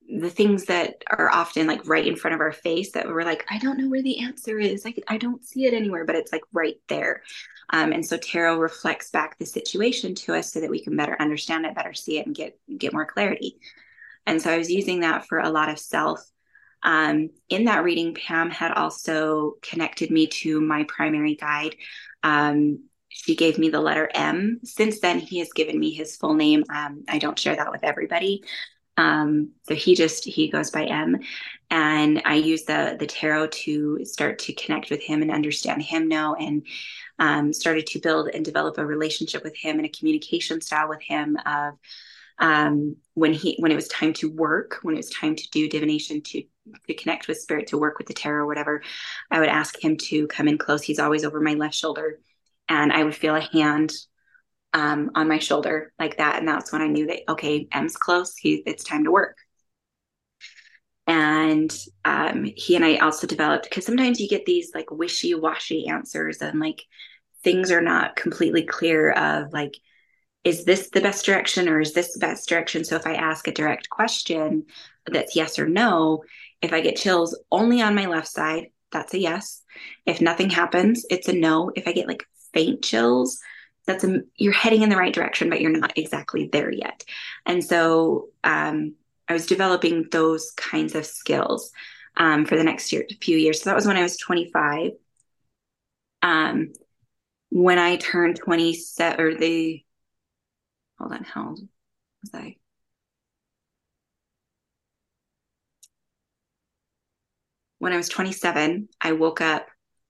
the things that are often like right in front of our face that we're like i don't know where the answer is. Like i don't see it anywhere but it's like right there. Um, and so tarot reflects back the situation to us so that we can better understand it better see it and get get more clarity and so i was using that for a lot of self. Um, in that reading pam had also connected me to my primary guide. Um, she gave me the letter m. Since then he has given me his full name. Um, i don't share that with everybody. Um, so he just he goes by M, and I use the the tarot to start to connect with him and understand him now, and um, started to build and develop a relationship with him and a communication style with him of um, when he when it was time to work, when it was time to do divination to to connect with spirit, to work with the tarot or whatever, I would ask him to come in close. He's always over my left shoulder, and I would feel a hand um, on my shoulder like that. And that's when I knew that, okay, M's close. He, it's time to work. And um, he and I also developed because sometimes you get these like wishy washy answers and like things are not completely clear of like, is this the best direction or is this the best direction? So if I ask a direct question that's yes or no, if I get chills only on my left side, that's a yes. If nothing happens, it's a no. If I get like faint chills, that's a, you're heading in the right direction, but you're not exactly there yet. And so um, I was developing those kinds of skills um, for the next year, few years. So that was when I was 25. Um, when I turned 27, or the, hold on, how old was I? When I was 27, I woke up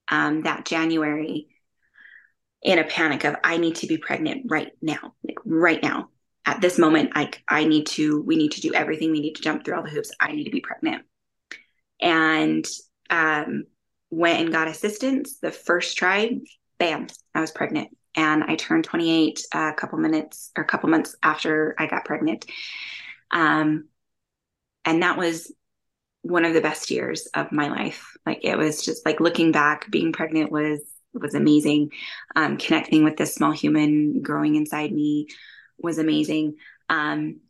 um, that January in a panic of I need to be pregnant right now, like right now. At this moment, I I need to we need to do everything. We need to jump through all the hoops. I need to be pregnant. And um, went and got assistance. The first try, bam, I was pregnant. And I turned 28 a couple minutes or a couple months after I got pregnant. Um, and that was one of the best years of my life. Like it was just like looking back, being pregnant was was amazing. Um, connecting with this small human growing inside me was amazing. Um,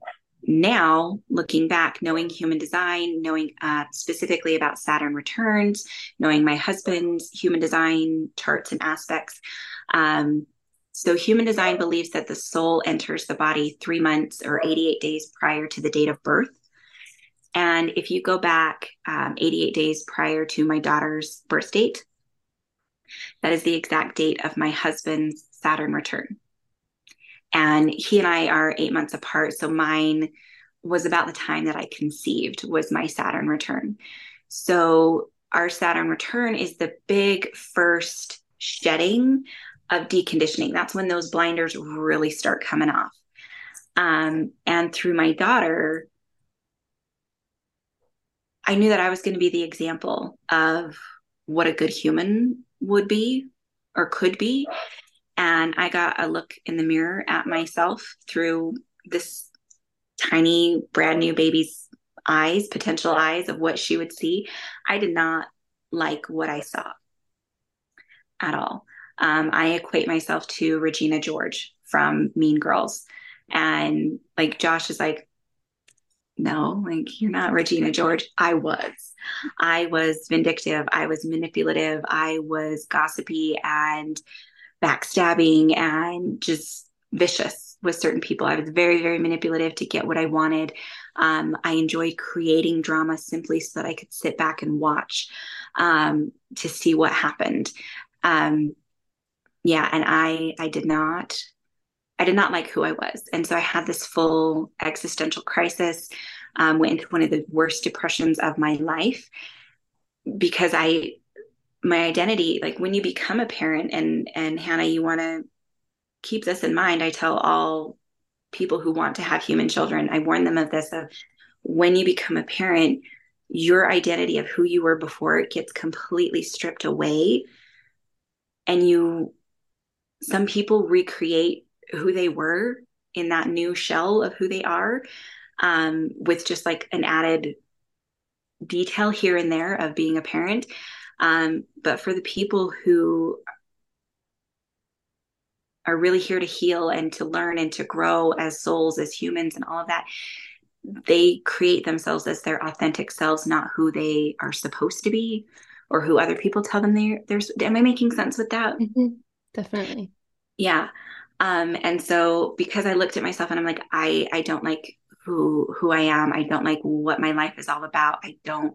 now, looking back, knowing human design, knowing uh, specifically about Saturn returns, knowing my husband's human design charts and aspects. Um, so, human design believes that the soul enters the body three months or 88 days prior to the date of birth. And if you go back um, 88 days prior to my daughter's birth date, that is the exact date of my husband's Saturn return. And he and I are eight months apart. So mine was about the time that I conceived was my Saturn return. So our Saturn return is the big first shedding of deconditioning. That's when those blinders really start coming off. Um, and through my daughter, I knew that I was going to be the example of what a good human would be or could be. And I got a look in the mirror at myself through this tiny, brand new baby's eyes, potential eyes of what she would see. I did not like what I saw at all. Um, I equate myself to Regina George from Mean Girls. And like Josh is like, no, like you're not Regina George. I was. I was vindictive. I was manipulative. I was gossipy and backstabbing and just vicious with certain people. I was very, very manipulative to get what I wanted. Um, I enjoyed creating drama simply so that I could sit back and watch um, to see what happened. Um, yeah, and I I did not I did not like who I was. And so I had this full existential crisis, um, went into one of the worst depressions of my life because I, my identity, like when you become a parent and, and Hannah, you want to keep this in mind. I tell all people who want to have human children, I warn them of this, of when you become a parent, your identity of who you were before it gets completely stripped away and you some people recreate who they were in that new shell of who they are um, with just like an added detail here and there of being a parent. Um, but for the people who are really here to heal and to learn and to grow as souls, as humans, and all of that, they create themselves as their authentic selves, not who they are supposed to be or who other people tell them they're. There's. Am I making sense with that? Mm-hmm. Definitely. Yeah. Um, and so because I looked at myself and I'm like, I I don't like who who I am. I don't like what my life is all about. I don't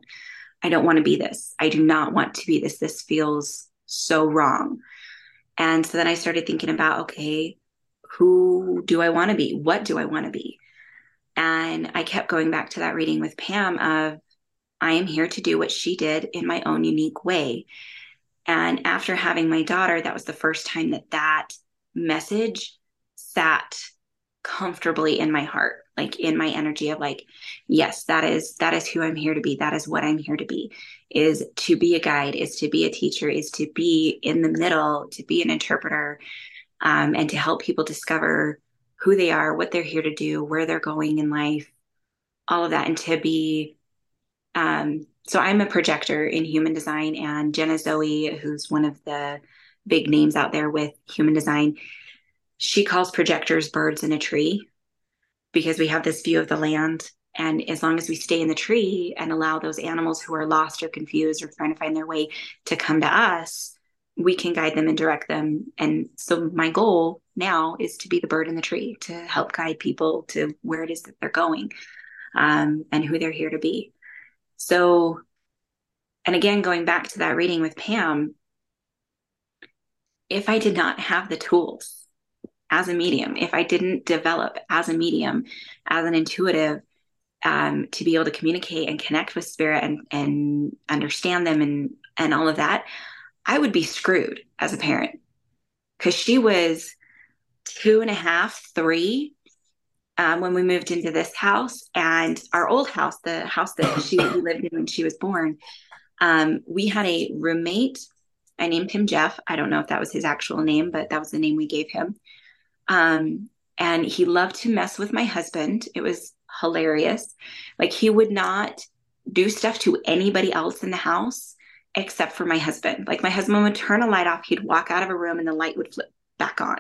I don't want to be this. I do not want to be this. This feels so wrong. And so then I started thinking about, okay, who do I want to be? What do I want to be? And I kept going back to that reading with Pam of I am here to do what she did in my own unique way. And after having my daughter, that was the first time that that message sat comfortably in my heart like in my energy of like yes that is that is who i'm here to be. That is what i'm here to be is to be a guide is to be a teacher is to be in the middle to be an interpreter um, and to help people discover who they are what they're here to do where they're going in life all of that and to be um, so i'm a projector in human design and jenna zoe who's one of the big names out there with human design she calls projectors birds in a tree because we have this view of the land. And as long as we stay in the tree and allow those animals who are lost or confused or trying to find their way to come to us, we can guide them and direct them. And so my goal now is to be the bird in the tree to help guide people to where it is that they're going um, and who they're here to be. So, and again, going back to that reading with Pam, if I did not have the tools as a medium, if I didn't develop as a medium, as an intuitive, um, to be able to communicate and connect with spirit and and understand them and and all of that, I would be screwed as a parent. Because she was two and a half, three um, when we moved into this house and our old house, the house that she lived in when she was born. Um, we had a roommate. I named him Jeff. I don't know if that was his actual name, but that was the name we gave him. Um, and he loved to mess with my husband. It was hilarious. Like he would not do stuff to anybody else in the house except for my husband. Like my husband would turn a light off, he'd walk out of a room and the light would flip back on.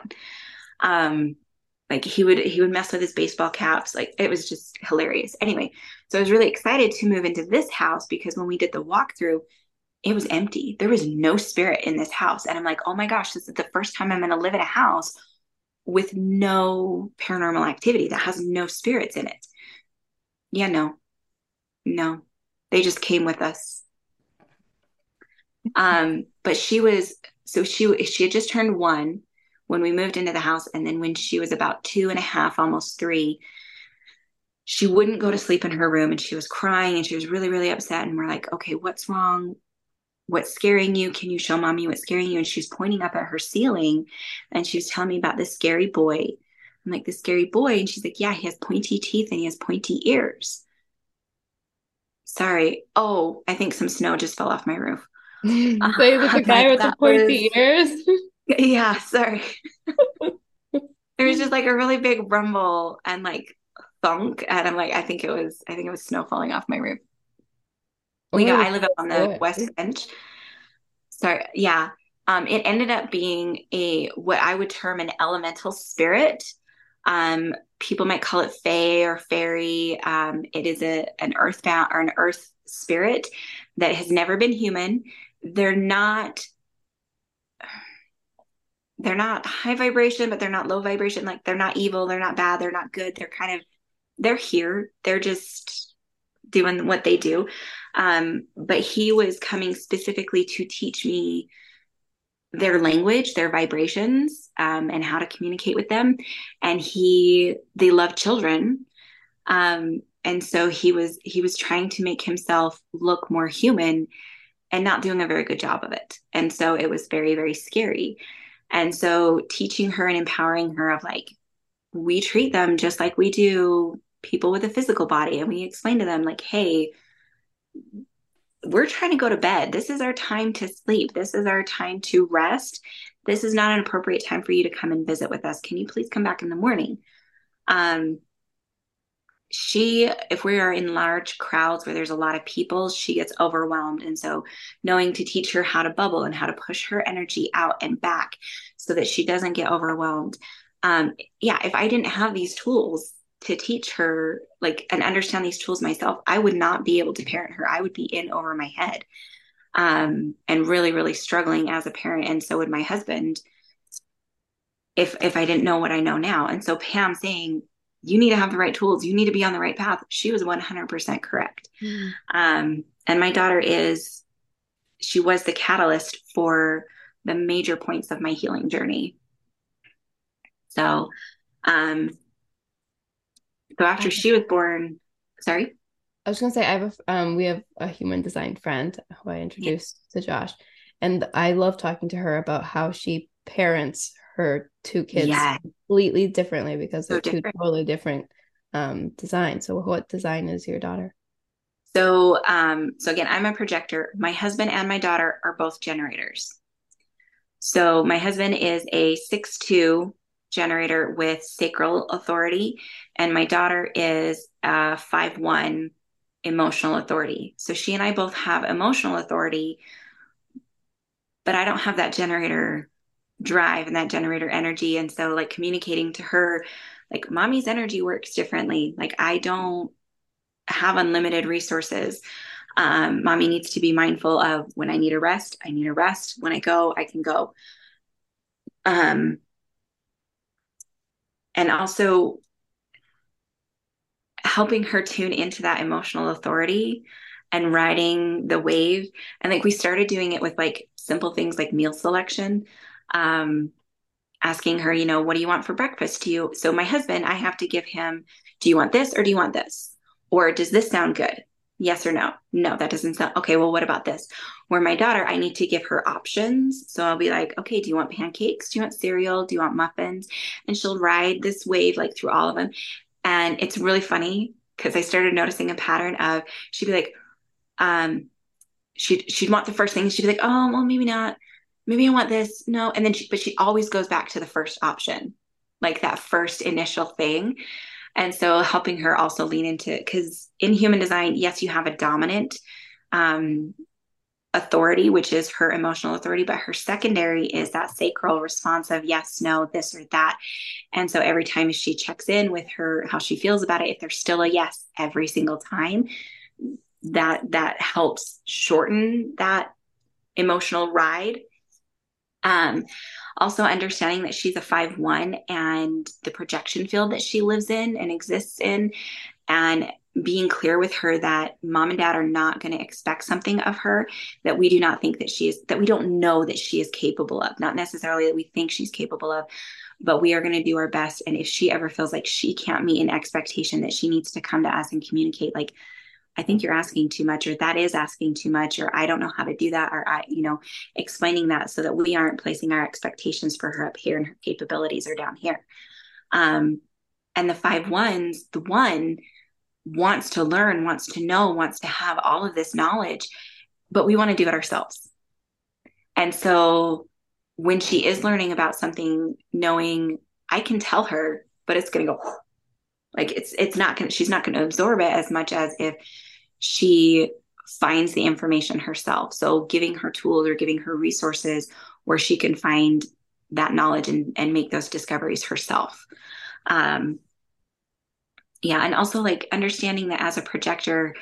Um, like he would he would mess with his baseball caps. Like it was just hilarious. Anyway, so I was really excited to move into this house because when we did the walkthrough, it was empty. There was no spirit in this house. And I'm like, oh my gosh, this is the first time I'm going to live in a house with no paranormal activity that has no spirits in it. Yeah, no, no, they just came with us. Um, but she was so she she had just turned one when we moved into the house, and then when she was about two and a half, almost three, she wouldn't go to sleep in her room, and she was crying, and she was really really upset. And we're like, okay, what's wrong? what's scaring you? Can you show mommy what's scaring you? And she's pointing up at her ceiling and she was telling me about this scary boy. I'm like, the scary boy. And she's like, yeah, he has pointy teeth and he has pointy ears. Sorry. Oh, I think some snow just fell off my roof. so uh, the guy with the pointy was... ears? yeah, sorry. there was just like a really big rumble and like thunk. And I'm like, I think it was, I think it was snow falling off my roof. We got, I live up on the west bench. So yeah, um, it ended up being a what I would term an elemental spirit. Um, people might call it fae or fairy. Um, it is a an earthbound or an earth spirit that has never been human. They're not they're not high vibration, but they're not low vibration. Like they're not evil, they're not bad, they're not good. They're kind of they're here. They're just doing what they do. Um, but he was coming specifically to teach me their language, their vibrations, um, and how to communicate with them. And he, they love children. Um, and so he was, he was trying to make himself look more human and not doing a very good job of it. And so it was very, very scary. And so teaching her and empowering her of like, we treat them just like we do people with a physical body. And we explain to them, like, hey, we're trying to go to bed. This is our time to sleep. This is our time to rest. This is not an appropriate time for you to come and visit with us. Can you please come back in the morning? Um, she if we are in large crowds where there's a lot of people she gets overwhelmed. And so knowing to teach her how to bubble and how to push her energy out and back so that she doesn't get overwhelmed. Um yeah if i didn't have these tools to teach her like and understand these tools myself i would not be able to parent her. I would be in over my head um and really really struggling as a parent and so would my husband if if i didn't know what i know now. And so pam saying you need to have the right tools. You need to be on the right path. She was 100% correct. Mm. um, and my daughter is she was the catalyst for the major points of my healing journey. So um so after she was born sorry? I was going to say i have a um we have a human design friend who i introduced yeah. to josh and i love talking to her about how she parents her two kids completely differently because they're so two totally different um designs. So what design is your daughter? So um so again, I'm a projector. My husband and my daughter are both generators. So my husband is a six two generator with sacral authority, and my daughter is a five one emotional authority. So she and I both have emotional authority, but I don't have that generator drive and that generator energy. And so, like, communicating to her, like, mommy's energy works differently. Like, I don't have unlimited resources. Um, mommy needs to be mindful of when I need a rest, I need a rest. When I go, I can go. Um, and also helping her tune into that emotional authority and riding the wave. And like we started doing it with like simple things like meal selection um, asking her, you know, what do you want for breakfast? Do you? So my husband, I have to give him, do you want this or do you want this? Or does this sound good? Yes or no? No, that doesn't sound okay. Well, what about this? Where my daughter, I need to give her options. So I'll be like, okay, do you want pancakes? Do you want cereal? Do you want muffins? And she'll ride this wave like through all of them. And it's really funny because I started noticing a pattern of she'd be like, um, she'd she'd want the first thing. She'd be like, oh, well, maybe not maybe I want this. No. And then she, but she always goes back to the first option, like that first initial thing. And so helping her also lean into because in human design, yes, you have a dominant um, authority, which is her emotional authority, but her secondary is that sacral response of yes, no, this or that. And so every time she checks in with her, how she feels about it, if there's still a yes every single time, that that helps shorten that emotional ride um, also understanding that she's a five one and the projection field that she lives in and exists in, and being clear with her that mom and dad are not going to expect something of her that we do not think that she is that we don't know that she is capable of not necessarily that we think she's capable of but we are going to do our best. And if she ever feels like she can't meet an expectation that she needs to come to us and communicate like I think you're asking too much, or that is asking too much, or I don't know how to do that, or I, you know, explaining that so that we aren't placing our expectations for her up here and her capabilities are down here. Um, and the five ones, the one wants to learn, wants to know, wants to have all of this knowledge, but we want to do it ourselves. And so when she is learning about something, knowing I can tell her, but it's going to go like it's it's not gonna she's not going to absorb it as much as if she finds the information herself. So giving her tools or giving her resources where she can find that knowledge and, and make those discoveries herself. Um, yeah, and also like understanding that as a projector,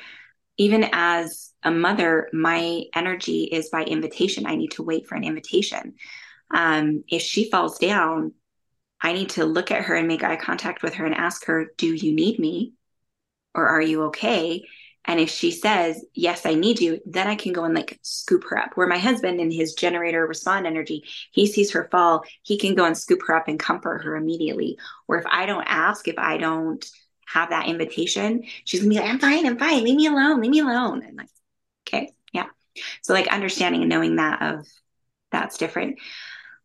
even as a mother, my energy is by invitation. I need to wait for an invitation. Um, if she falls down, I need to look at her and make eye contact with her and ask her, Do you need me? Or are you okay? And if she says, Yes, I need you, then I can go and like scoop her up. Where my husband in his generator respond energy, he sees her fall, he can go and scoop her up and comfort her immediately. Or if I don't ask, if I don't have that invitation, she's gonna be like, I'm fine, I'm fine, leave me alone, leave me alone. And like, okay, yeah. So like understanding and knowing that of that's different.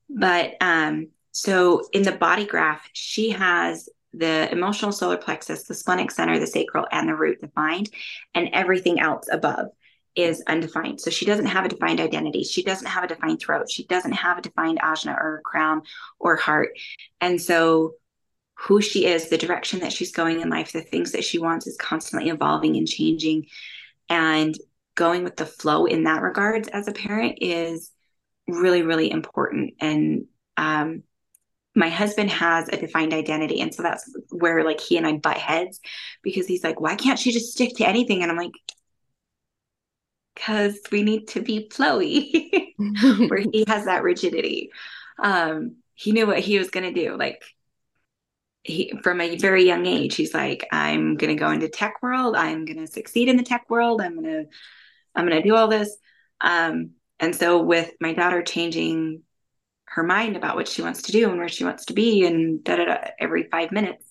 But um so in the body graph, she has the emotional solar plexus, the splenic center, the sacral, and the root defined, and everything else above is undefined. So she doesn't have a defined identity. She doesn't have a defined throat. She doesn't have a defined ajna or crown or heart. And so who she is, the direction that she's going in life, the things that she wants is constantly evolving and changing. And going with the flow in that regards as a parent is really, really important. And um, my husband has a defined identity. And so that's where like he and I butt heads because he's like, why can't she just stick to anything? And I'm like, because we need to be flowy, where he has that rigidity. Um, he knew what he was going to do. Like, he from a very young age he's like i'm going to go into tech world i'm going to succeed in the tech world i'm going to i'm going to do all this um, and so with my daughter changing her mind about what she wants to do and where she wants to be and da da da every five minutes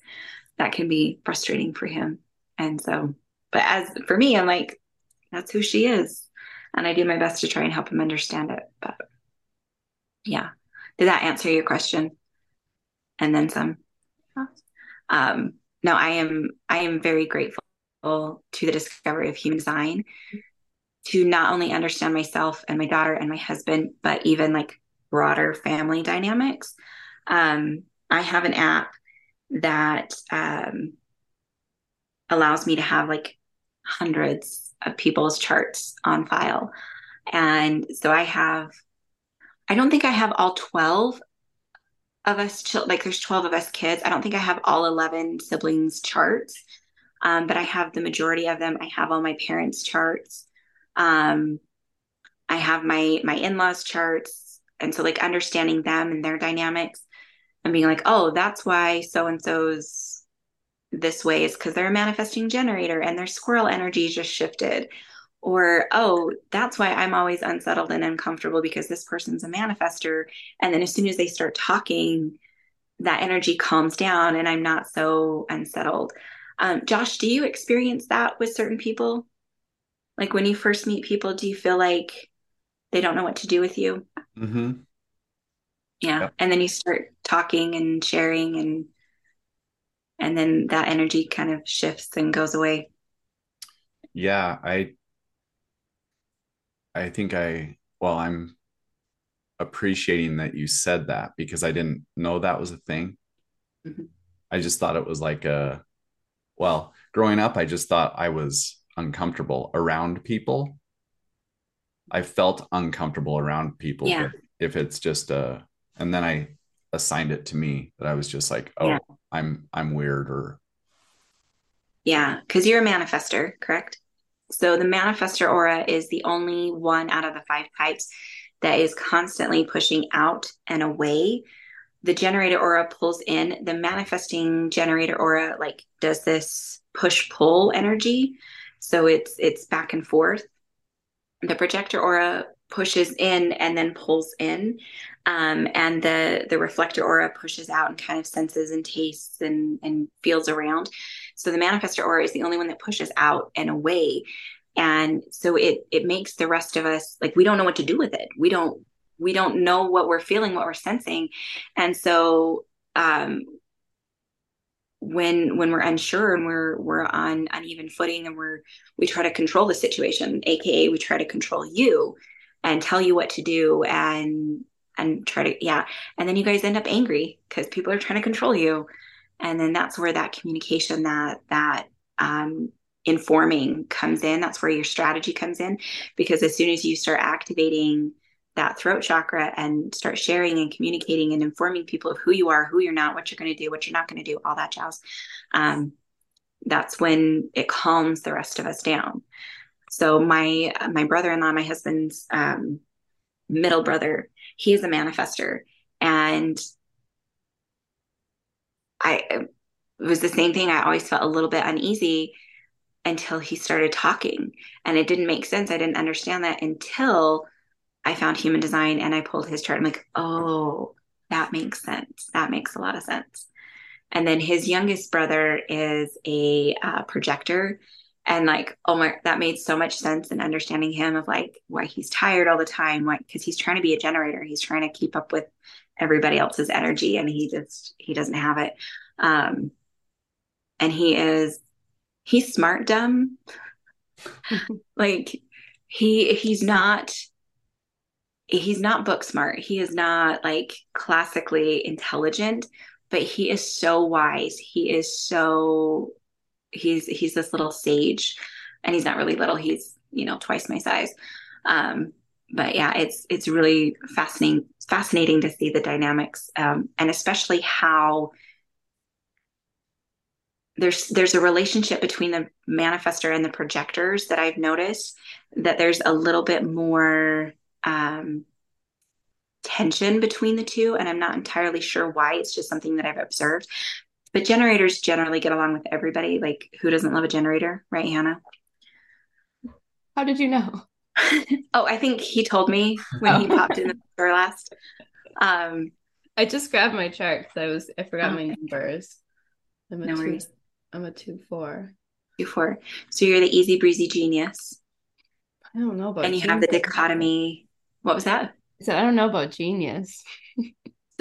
that can be frustrating for him. And so but as for me i'm like that's who she is. And i do my best to try and help him understand it but yeah. Did that answer your question? And then some? Um, no, I am I am very grateful to the discovery of human design to not only understand myself and my daughter and my husband, but even like broader family dynamics. Um, I have an app that um, allows me to have like hundreds of people's charts on file. And so I have, I don't think I have all 12 of us like there's 12 of us kids. I don't think i have all 11 siblings charts. Um, but i have the majority of them. I have all my parents charts. Um, i have my my in-laws charts and so like understanding them and their dynamics and being like oh that's why so and so's this way is because they're a manifesting generator and their squirrel energy just shifted. Or oh that's why i'm always unsettled and uncomfortable because this person's a manifester. And then as soon as they start talking that energy calms down and i'm not so unsettled. Um, josh do you experience that with certain people? Like when you first meet people do you feel like they don't know what to do with you mm-hmm. yeah. yeah and then you start talking and sharing and and then that energy kind of shifts and goes away yeah i I think I, well, I'm appreciating that you said that because I didn't know that was a thing. Mm-hmm. I just thought it was like a, well, growing up, I just thought I was uncomfortable around people. I felt uncomfortable around people. Yeah. If it's just a, and then I assigned it to me that I was just like, oh, yeah. I'm, I'm weird or. Yeah. Cause you're a manifester, correct? So the manifestor aura is the only one out of the five types that is constantly pushing out and away. The generator aura pulls in. The manifesting generator aura like does this push pull energy. So it's it's back and forth. The projector aura pushes in and then pulls in. Um, and the the reflector aura pushes out and kind of senses and tastes and and feels around. So the manifestor aura is the only one that pushes out and away. And so it it makes the rest of us like we don't know what to do with it. We don't we don't know what we're feeling, what we're sensing. And so um when when we're unsure and we're we're on uneven footing and we're we try to control the situation, aka we try to control you and tell you what to do and and try to yeah. And then you guys end up angry because people are trying to control you. And then that's where that communication that that um, informing comes in. That's where your strategy comes in. Because as soon as you start activating that throat chakra and start sharing and communicating and informing people of who you are who you're not what you're going to do what you're not going to do all that jazz um, that's when it calms the rest of us down so my my brother-in-law my husband's um, middle brother he is a manifester and I it was the same thing. I always felt a little bit uneasy until he started talking. And it didn't make sense. I didn't understand that until I found human design and I pulled his chart. I'm like, oh, that makes sense. That makes a lot of sense. And then his youngest brother is a uh, projector. And like, oh my, that made so much sense in understanding him of like why he's tired all the time. Why, because he's trying to be a generator. He's trying to keep up with everybody else's energy and he just he doesn't have it um and he is he's smart dumb like he he's not he's not book smart he is not like classically intelligent but he is so wise. He is so he's he's this little sage, and he's not really little. He's you know twice my size. Um, but yeah, it's it's really fascinating fascinating to see the dynamics, um, and especially how there's there's a relationship between the manifester and the projectors that I've noticed that there's a little bit more um, tension between the two, and I'm not entirely sure why. It's just something that I've observed. But generators generally get along with everybody. Like, who doesn't love a generator, right, Hannah? How did you know? oh, I think he told me when oh. he popped in the store last. Um, I just grabbed my chart because I was I forgot oh. my numbers. I'm a no two, worries. I'm a two four. Two four. So you're the easy breezy genius. I don't know about. And you have the dichotomy. What was that? I said I don't know about genius.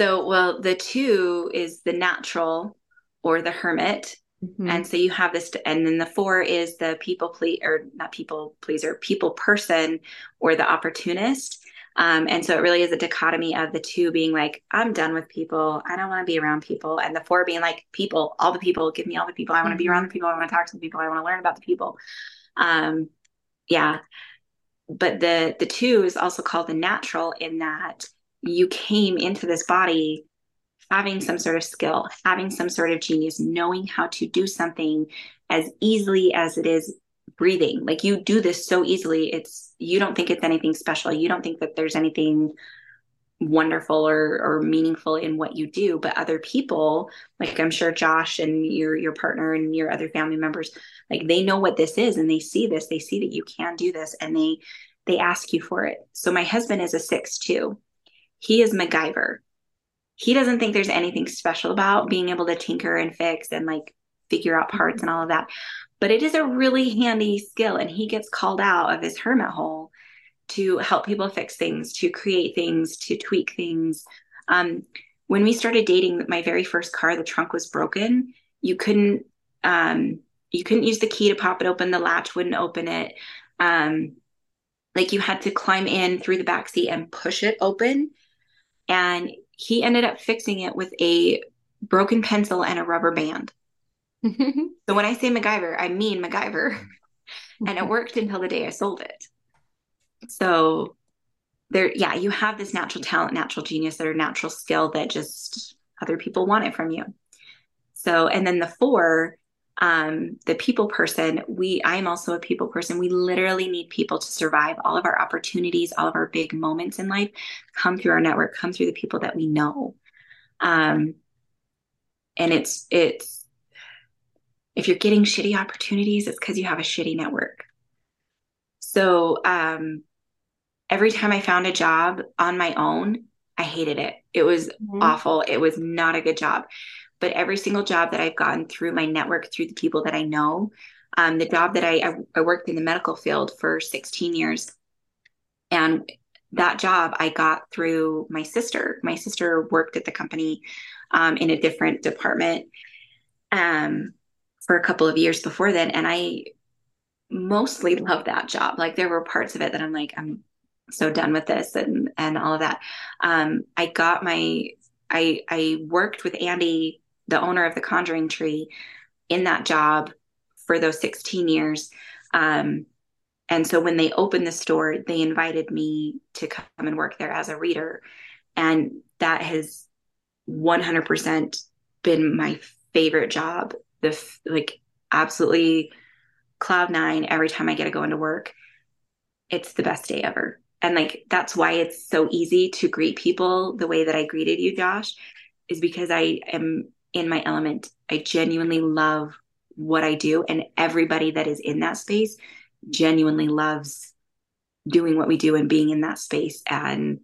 so well, the two is the natural or the hermit, Mm-hmm. And so you have this, and then the four is the people please or not people pleaser, people person or the opportunist. Um, and so it really is a dichotomy of the two being like, I'm done with people. I don't want to be around people. And the four being like, people, all the people, give me all the people. I want to be around the people. I want to talk to the people. I want to learn about the people. Um, yeah. But the the two is also called the natural in that you came into this body having some sort of skill, having some sort of genius, knowing how to do something as easily as it is breathing. Like you do this so easily, it's you don't think it's anything special. You don't think that there's anything wonderful or or meaningful in what you do but other people like i'm sure josh and your your partner and your other family members like they know what this is and they see this they see that you can do this and they they ask you for it so my husband is a six two he is macgyver he doesn't think there's anything special about being able to tinker and fix and like figure out parts and all of that. But it is a really handy skill. And he gets called out of his hermit hole to help people fix things, to create things, to tweak things. Um, when we started dating, my very first car, the trunk was broken. You couldn't um, you couldn't use the key to pop it open. The latch wouldn't open it. Um, like you had to climb in through the back seat and push it open. And he ended up fixing it with a broken pencil and a rubber band. so when I say MacGyver, I mean MacGyver. and it worked until the day I sold it. So there, yeah, you have this natural talent, natural genius, or natural skill that just other people want it from you. So, and then the four um, the people person, we I am also a people person. We literally need people to survive. All of our opportunities, all of our big moments in life come through our network, come through the people that we know. Um, and it's it's if you're getting shitty opportunities, it's because you have a shitty network. So um, every time I found a job on my own, I hated it. It was mm-hmm. awful. It was not a good job but every single job that I've gotten through my network, through the people that I know, um, the job that I, I worked in the medical field for 16 years. And that job I got through my sister. My sister worked at the company um, in a different department um, for a couple of years before then. And I mostly loved that job. Like there were parts of it that I'm like, I'm so done with this and, and all of that. Um, I got my, I, I worked with Andy the owner of the Conjuring Tree in that job for those 16 years. Um, and so when they opened the store, they invited me to come and work there as a reader. And that has 100% been my favorite job. The like absolutely cloud nine every time I get to go into work. It's the best day ever. And like that's why it's so easy to greet people the way that I greeted you, Josh, is because I am in my element. I genuinely love what I do, and everybody that is in that space genuinely loves doing what we do and being in that space. And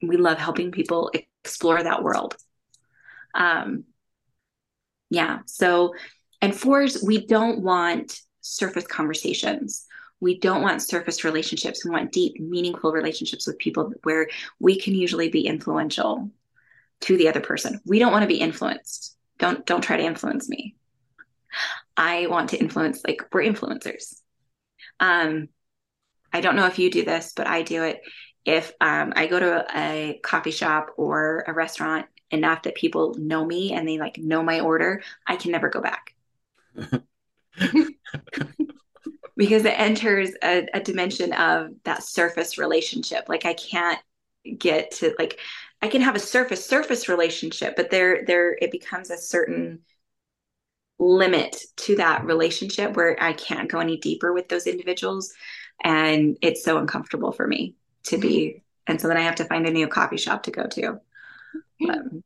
we love helping people explore that world. Um, yeah. So, and fours, we don't want surface conversations. We don't want surface relationships. We want deep, meaningful relationships with people where we can usually be influential to the other person. We don't want to be influenced. Don't don't try to influence me. I want to influence like we're influencers. Um I don't know if you do this, but I do it. If um, I go to a coffee shop or a restaurant enough that people know me and they like know my order, I can never go back. because it enters a, a dimension of that surface relationship. Like I can't get to like I can have a surface surface relationship, but there there it becomes a certain limit to that relationship where I can't go any deeper with those individuals and it's so uncomfortable for me to be and so then I have to find a new coffee shop to go to. But, um,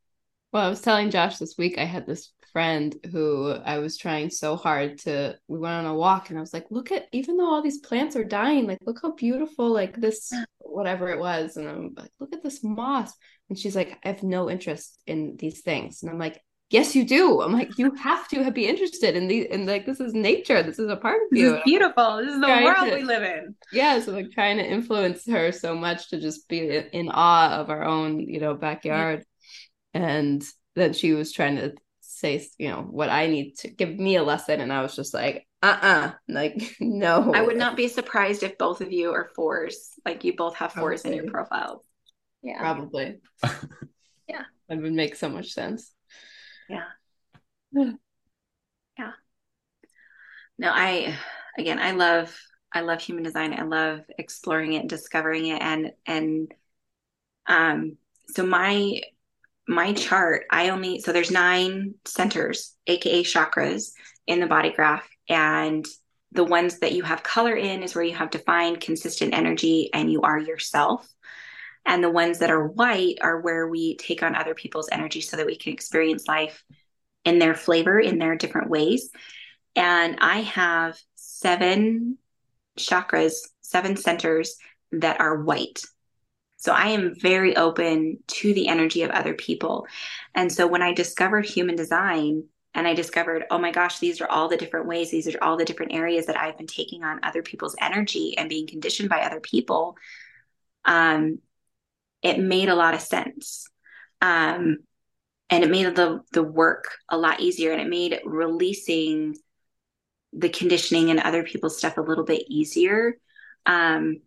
well, I was telling Josh this week I had this friend who I was trying so hard to we went on a walk and I was like, look at even though all these plants are dying, like look how beautiful like this whatever it was. And I'm like, look at this moss. And she's like, I have no interest in these things. And I'm like, yes, you do. I'm like, you have to be interested in these and like this is nature. This is a part of you. This is beautiful. This is the world to, we live in. Yeah. So like trying to influence her so much to just be in awe of our own, you know, backyard. Yeah. And then she was trying to say, you know, what I need to give me a lesson. And I was just like, uh uh like, no. I would not be surprised if both of you are fours. Like, you both have fours Probably. in your profile. Yeah. Probably. yeah. That would make so much sense. Yeah. yeah. No, I, again, I love, I love human design. I love exploring it, discovering it. And, and, um, so my my chart, I only, so there's nine centers, AKA chakras in the body graph. And the ones that you have color in is where you have defined consistent energy and you are yourself. And the ones that are white are where we take on other people's energy so that we can experience life in their flavor, in their different ways. And I have seven chakras, seven centers that are white. So I am very open to the energy of other people. And so when I discovered human design and I discovered, oh my gosh, these are all the different ways, these are all the different areas that I've been taking on other people's energy and being conditioned by other people, um, it made a lot of sense. Um, and it made the the work a lot easier and it made releasing the conditioning and other people's stuff a little bit easier. Um,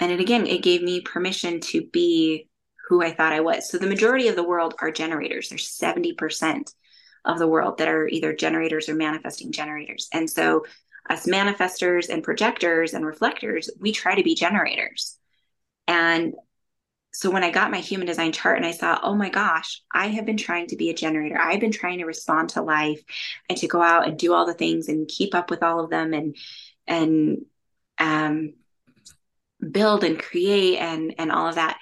and it again, it gave me permission to be who I thought I was. So the majority of the world are generators. There's 70% of the world that are either generators or manifesting generators. And so us manifestors and projectors and reflectors, we try to be generators. And so when I got my human design chart and I saw, oh my gosh, I have been trying to be a generator. I've been trying to respond to life and to go out and do all the things and keep up with all of them and and um build and create and and all of that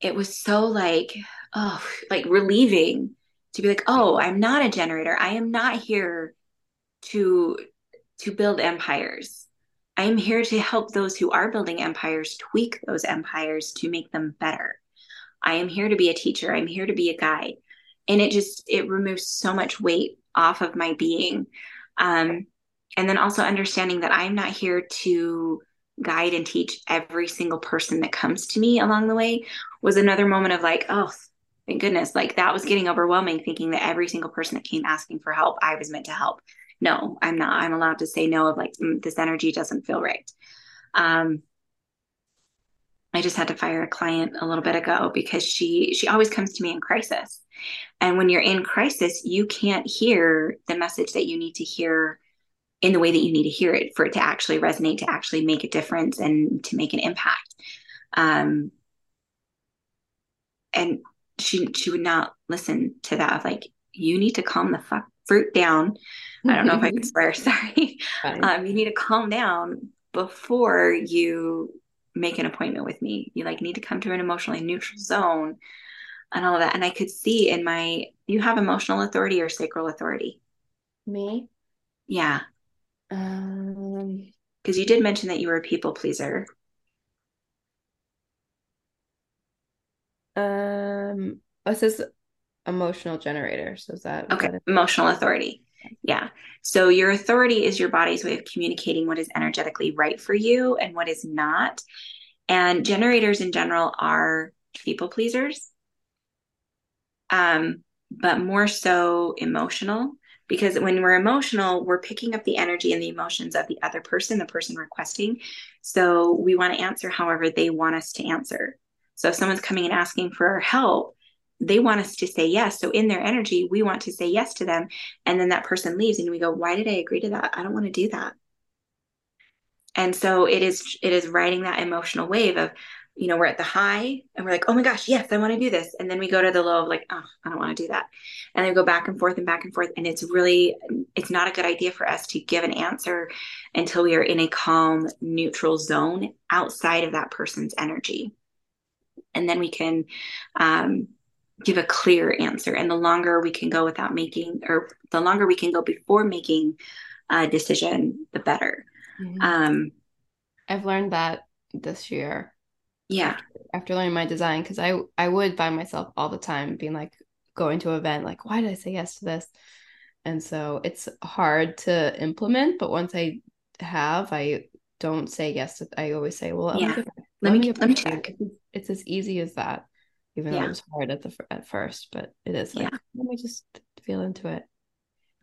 it was so like oh like relieving to be like oh i'm not a generator. I am not here to to build empires. I am here to help those who are building empires tweak those empires to make them better. I am here to be a teacher. I'm here to be a guide. And it just it removes so much weight off of my being. Um and then also understanding that i'm not here to guide and teach every single person that comes to me along the way was another moment of like, oh, thank goodness. Like that was getting overwhelming thinking that every single person that came asking for help, I was meant to help. No, I'm not. I'm allowed to say no of like, mm, this energy doesn't feel right. Um, I just had to fire a client a little bit ago because she she always comes to me in crisis. And when you're in crisis, you can't hear the message that you need to hear in the way that you need to hear it for it to actually resonate, to actually make a difference and to make an impact. Um, and she she would not listen to that. Like, you need to calm the fuck fruit down. I don't know if I can swear. Sorry. Um, you need to calm down before you make an appointment with me. You like need to come to an emotionally neutral zone and all of that. And I could see in my you have emotional authority or sacral authority. Me? Yeah. Um, because you did mention that you were a people pleaser. Um, this is emotional generator. So is that okay? That emotional authority. Yeah. So your authority is your body's way of communicating what is energetically right for you and what is not. And generators in general are people pleasers, um, but more so emotional because when we're emotional we're picking up the energy and the emotions of the other person the person requesting so we want to answer however they want us to answer so if someone's coming and asking for our help they want us to say yes. So in their energy, we want to say yes to them. And then that person leaves and we go, why did I agree to that? I don't want to do that. And so it is, it is riding that emotional wave of, you know, we're at the high and we're like, oh my gosh, yes, I want to do this. And then we go to the low of like, oh, I don't want to do that. And then we go back and forth and back and forth. And it's really, it's not a good idea for us to give an answer until we are in a calm, neutral zone outside of that person's energy. And then we can um, give a clear answer. And the longer we can go without making, or the longer we can go before making a decision, the better. Mm-hmm. Um, I've learned that this year yeah after, learning my design because i i would find myself all the time being like going to an event like why did i say yes to this and so it's hard to implement but once i have i don't say yes to, i always say well yeah. let, let me, let me check it's, it's, as easy as that even yeah. though it was hard at the at first but it is like yeah. let me just feel into it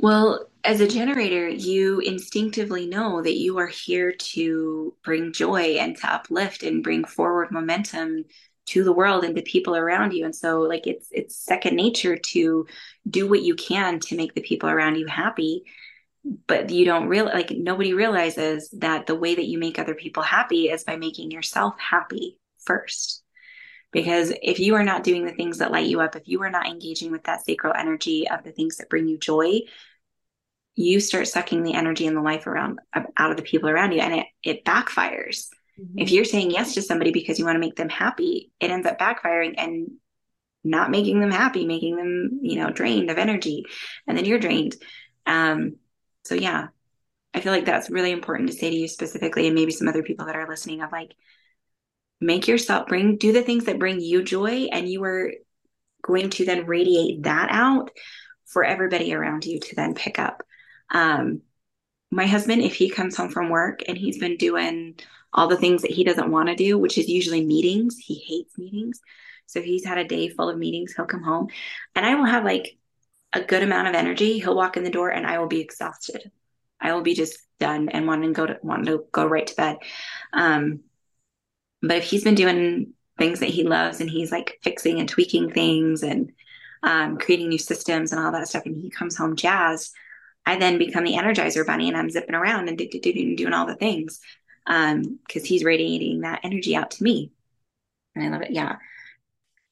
well, as a generator, you instinctively know that you are here to bring joy and to uplift and bring forward momentum to the world and to people around you. And so like it's it's second nature to do what you can to make the people around you happy. But you don't real like nobody realizes that the way that you make other people happy is by making yourself happy first because if you are not doing the things that light you up if you are not engaging with that sacral energy of the things that bring you joy you start sucking the energy and the life around out of the people around you and it it backfires. Mm-hmm. if you're saying yes to somebody because you want to make them happy it ends up backfiring and not making them happy making them you know drained of energy and then you're drained. Um so yeah. I feel like that's really important to say to you specifically and maybe some other people that are listening of like make yourself bring do the things that bring you joy and you are going to then radiate that out for everybody around you to then pick up um, my husband, if he comes home from work and he's been doing all the things that he doesn't want to do, which is usually meetings, he hates meetings. So he's had a day full of meetings. He'll come home and I will have like a good amount of energy. He'll walk in the door and I will be exhausted. I will be just done and wanting to go to wanting to go right to bed. Um, but if he's been doing things that he loves and he's like fixing and tweaking things and um, creating new systems and all that stuff, and he comes home jazzed, I then become the energizer bunny and I'm zipping around and doing all the things because um, he's radiating that energy out to me. And I love it. Yeah.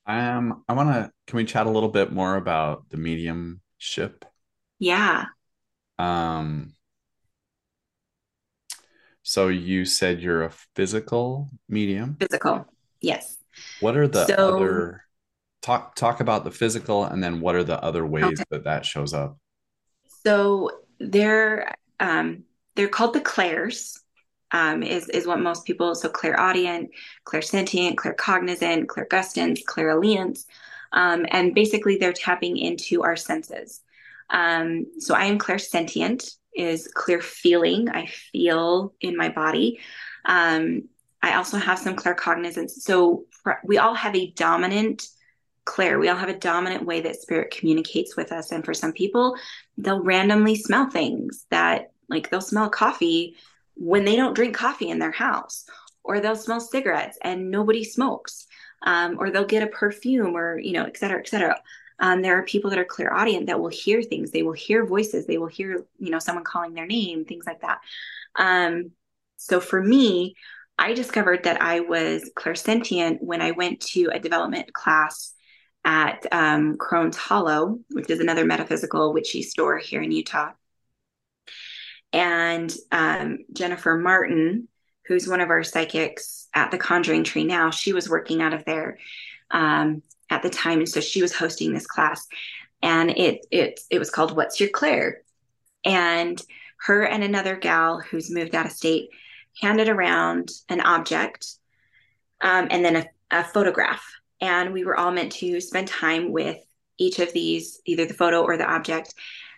Um, I want to, can we chat a little bit more about the mediumship? Yeah. Um, so you said you're a physical medium? Physical. Yes. What are the so, other talk talk about the physical and then what are the other ways okay. that that shows up? So they're um, they're called the clairs. Um, is is what most people so clairaudient, clairsentient, claircognizant, clairgustance, clairalience, um, and basically they're tapping into our senses. Um, so I am clairsentient, is clear feeling. I feel in my body. Um, I also have some claircognizance. So we all have a dominant clair. We all have a dominant way that spirit communicates with us. And for some people, they'll randomly smell things that, like, they'll smell coffee when they don't drink coffee in their house, or they'll smell cigarettes and nobody smokes, um, or they'll get a perfume, or, you know, et cetera, et cetera. Um, there are people that are clairaudient that will hear things. They will hear voices. They will hear, you know, someone calling their name, things like that. Um, so for me, I discovered that I was clairsentient when I went to a development class at um, Crone's Hollow, which is another metaphysical witchy store here in Utah. And um, Jennifer Martin, who's one of our psychics at the Conjuring Tree now, she was working out of there um, at the time, and so she was hosting this class, and it it it was called "What's Your Claire," and her and another gal who's moved out of state handed around an object um, and then a, a photograph and we were all meant to spend time with each of these, either the photo or the object,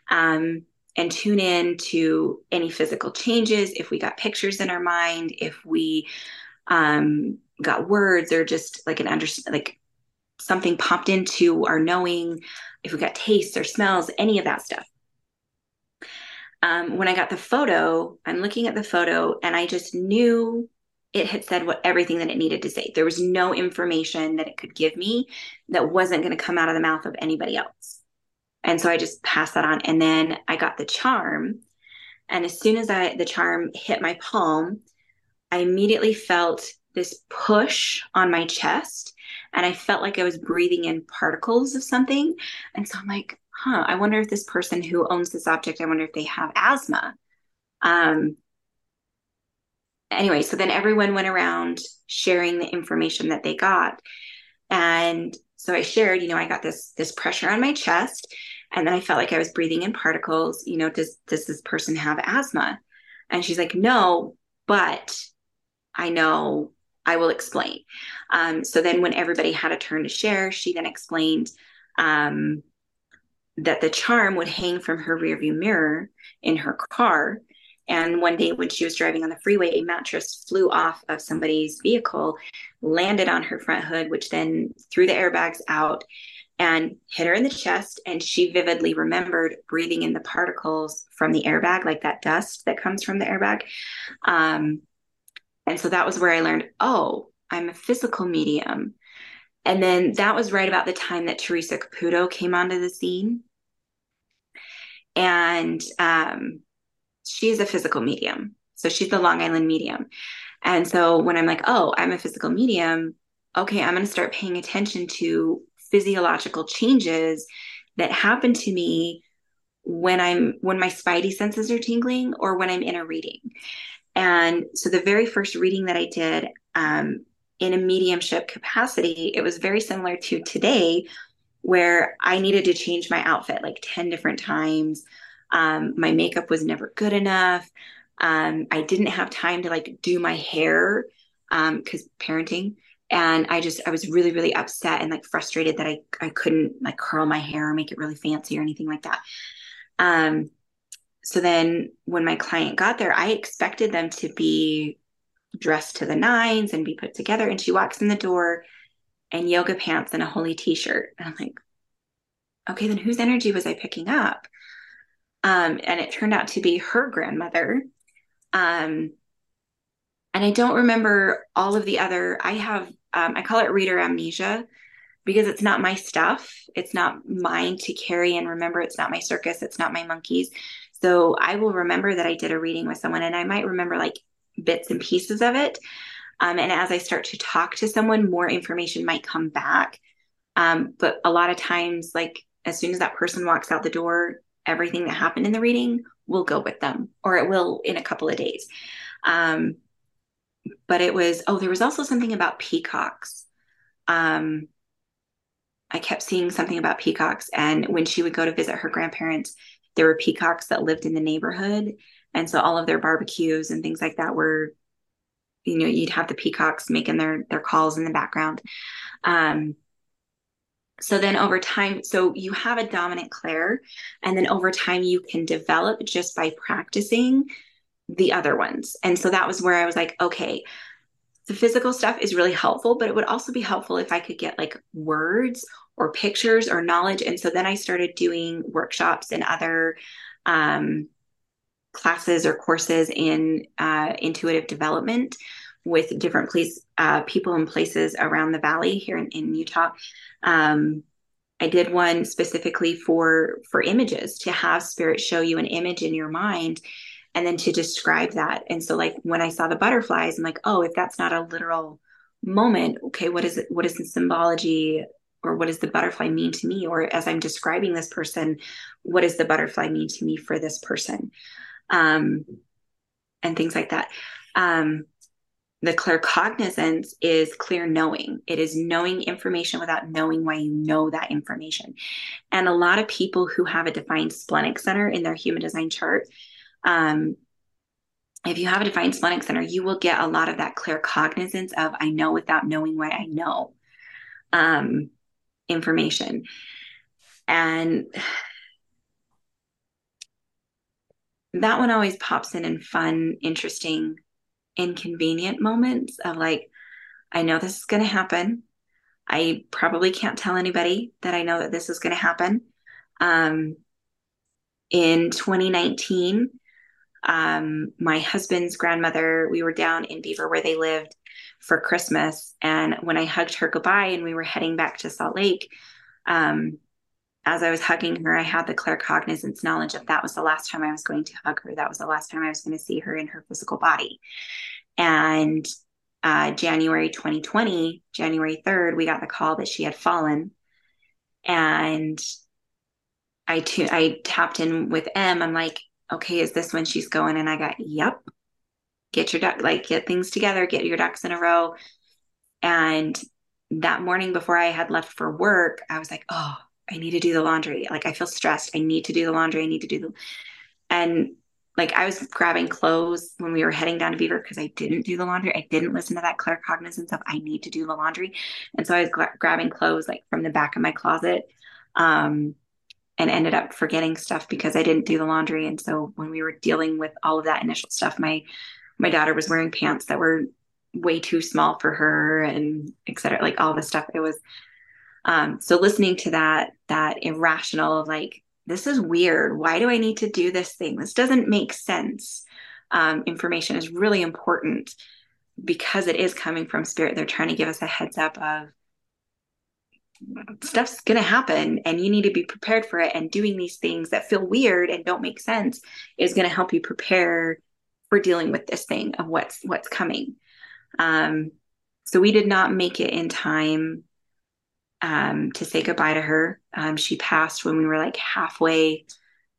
um, and tune in to any physical changes. If we got pictures in our mind, if we um, got words or just like an under like something popped into our knowing, if we got tastes or smells, any of that stuff. Um, when I got the photo, I'm looking at the photo and I just knew it had said what everything that it needed to say. There was no information that it could give me that wasn't going to come out of the mouth of anybody else. And so I just passed that on. And then I got the charm. And as soon as I the charm hit my palm, I immediately felt this push on my chest. And I felt like I was breathing in particles of something. And so I'm like, huh, I wonder if this person who owns this object, I wonder if they have asthma. Um, anyway, so then everyone went around sharing the information that they got. And so I shared, you know, I got this this pressure on my chest and then I felt like I was breathing in particles, you know, does does this person have asthma? And she's like, "No, but I know I will explain." Um, so then when everybody had a turn to share, she then explained um, that the charm would hang from her rearview mirror in her car and one day when she was driving on the freeway, a mattress flew off of somebody's vehicle, landed on her front hood, which then threw the airbags out and hit her in the chest. And she vividly remembered breathing in the particles from the airbag, like that dust that comes from the airbag. Um, and so that was where I learned, oh, I'm a physical medium. And then that was right about the time that Theresa Caputo came onto the scene. And um, she's a physical medium. So she's the Long Island medium. And so when I'm like, oh, I'm a physical medium, okay, I'm going to start paying attention to physiological changes that happen to me when I'm when my spidey senses are tingling or when I'm in a reading. And so the very first reading that I did um, in a mediumship capacity, it was very similar to today, where I needed to change my outfit like 10 different times. Um, my makeup was never good enough. Um, I didn't have time to like do my hair because um, parenting. And I just, I was really, really upset and like frustrated that I, I couldn't like curl my hair or make it really fancy or anything like that. Um, so then when my client got there, I expected them to be dressed to the nines and be put together. And she walks in the door and yoga pants and a holy t-shirt. And I'm like, okay, then whose energy was I picking up? Um, and it turned out to be her grandmother. Um, and I don't remember all of the other, I have, um, I call it reader amnesia because it's not my stuff. It's not mine to carry and remember. It's not my circus. It's not my monkeys. So I will remember that I did a reading with someone and I might remember like bits and pieces of it. Um, and as I start to talk to someone, more information might come back. Um, but a lot of times, like as soon as that person walks out the door, everything that happened in the reading will go with them, or it will in a couple of days. Um, but it was, oh, there was also something about peacocks. Um, I kept seeing something about peacocks. And when she would go to visit her grandparents, there were peacocks that lived in the neighborhood. And so all of their barbecues and things like that were, you know, you'd have the peacocks making their their calls in the background. Um, so then over time, so you have a dominant clair, and then over time you can develop just by practicing the other ones. And so that was where I was like, okay, the physical stuff is really helpful, but it would also be helpful if I could get like words or pictures or knowledge. And so then I started doing workshops and other um, classes or courses in uh, intuitive development with different place uh, people and places around the valley here in, in Utah. Um, I did one specifically for for images to have spirit show you an image in your mind and then to describe that. And so like when I saw the butterflies, I'm like, oh, if that's not a literal moment, okay, what is it? What is the symbology or what does the butterfly mean to me? Or as I'm describing this person, what does the butterfly mean to me for this person? Um, and things like that. Um, the claircognizance is clear knowing. It is knowing information without knowing why you know that information. And a lot of people who have a defined splenic center in their human design chart, um, if you have a defined splenic center, you will get a lot of that claircognizance of I know without knowing why I know um, information. And that one always pops in in fun, interesting inconvenient moments of like, I know this is going to happen. I probably can't tell anybody that I know that this is going to happen. Um, in 2019, um, my husband's grandmother, we were down in Beaver where they lived for Christmas. And when I hugged her goodbye and we were heading back to Salt Lake, um, as I was hugging her, I had the claircognizance knowledge of that was the last time I was going to hug her. That was the last time I was going to see her in her physical body. And uh, January 2020, January 3rd, we got the call that she had fallen. And I, t- I tapped in with M. I'm like, okay, is this when she's going? And I got, yep, get your duck, like get things together, get your ducks in a row. And that morning before I had left for work, I was like, oh, I need to do the laundry. Like I feel stressed. I need to do the laundry. I need to do the, and like I was grabbing clothes when we were heading down to Beaver because I didn't do the laundry. I didn't listen to that clear claircognizance of I need to do the laundry. And so I was gra- grabbing clothes like from the back of my closet. Um, and ended up forgetting stuff because I didn't do the laundry. And so when we were dealing with all of that initial stuff, my my daughter was wearing pants that were way too small for her and et cetera, like all this stuff. It was um so listening to that that irrational of like, this is weird. Why do I need to do this thing? This doesn't make sense. Um, information is really important because it is coming from spirit. They're trying to give us a heads up of stuff's going to happen and you need to be prepared for it and doing these things that feel weird and don't make sense is going to help you prepare for dealing with this thing of what's what's coming um, so we did not make it in time um, to say goodbye to her um, she passed when we were like halfway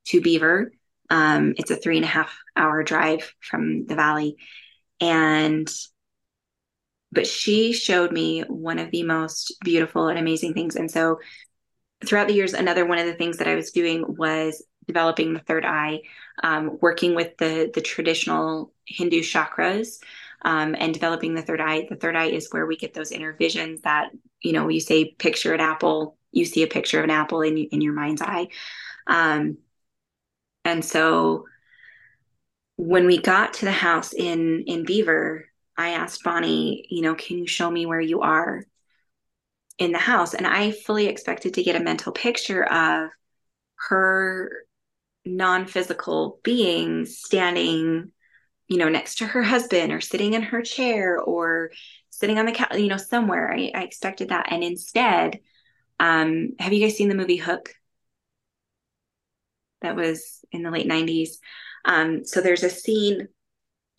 to beaver um, it's a three and a half hour drive from the valley and but she showed me one of the most beautiful and amazing things. And so throughout the years, another one of the things that I was doing was developing the third eye, um, working with the the traditional Hindu chakras. Um, and developing the third eye. The third eye is where we get those inner visions that, you know, you say picture an apple, you see a picture of an apple in, in your mind's eye. Um, and so when we got to the house in in Beaver, I asked Bonnie, you know, can you show me where you are in the house? And I fully expected to get a mental picture of her non physical being standing, you know, next to her husband or sitting in her chair or sitting on the couch, you know, somewhere. I, I expected that. And instead, um, have you guys seen the movie Hook? That was in the late 90s. Um, so there's a scene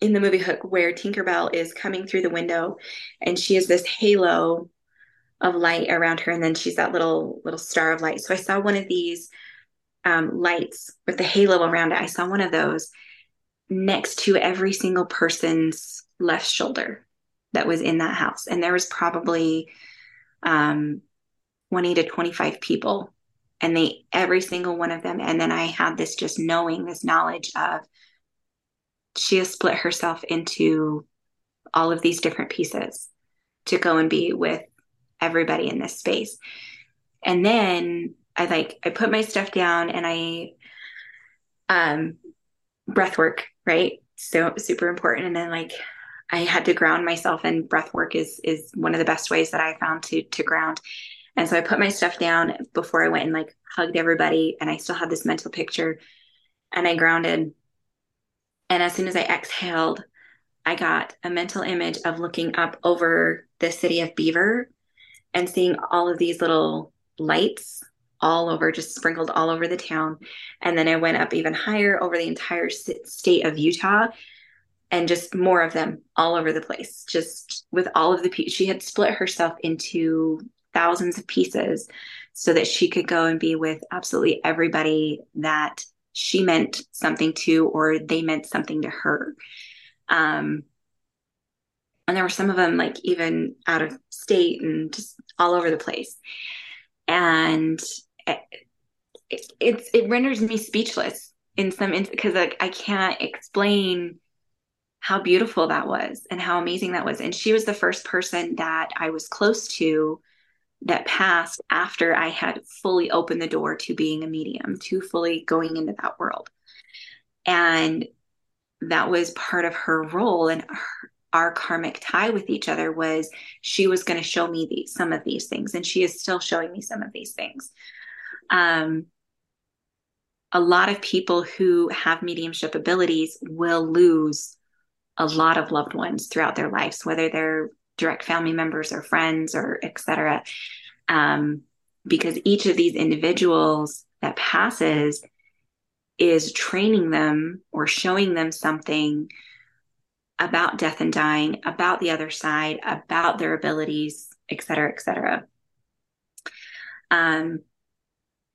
in the movie Hook where Tinkerbell is coming through the window and she has this halo of light around her and then she's that little little star of light. So I saw one of these um, lights with the halo around it. I saw one of those next to every single person's left shoulder that was in that house. And there was probably um, 20 to 25 people and they every single one of them and then i had this just knowing this knowledge of she has split herself into all of these different pieces to go and be with everybody in this space. And then I like I put my stuff down and I um breath work, right? So super important. And then like I had to ground myself and breath work is is one of the best ways that I found to to ground. And so I put my stuff down before I went and like hugged everybody and I still had this mental picture and I grounded and as soon as I exhaled, I got a mental image of looking up over the city of Beaver and seeing all of these little lights all over, just sprinkled all over the town. And then I went up even higher over the entire state of Utah and just more of them all over the place. Just with all of the people, she had split herself into thousands of pieces so that she could go and be with absolutely everybody that she meant something to or they meant something to her um and there were some of them like even out of state and just all over the place and it it, it renders me speechless in some because like i can't explain how beautiful that was and how amazing that was and she was the first person that i was close to that passed after I had fully opened the door to being a medium, to fully going into that world. And that was part of her role and her, our karmic tie with each other was she was going to show me these some of these things and she is still showing me some of these things um a lot of people who have mediumship abilities will lose a lot of loved ones throughout their lives, whether they're direct family members or friends or etc. Um, because each of these individuals that passes is training them or showing them something about death and dying, about the other side, about their abilities, et cetera, et cetera. Um,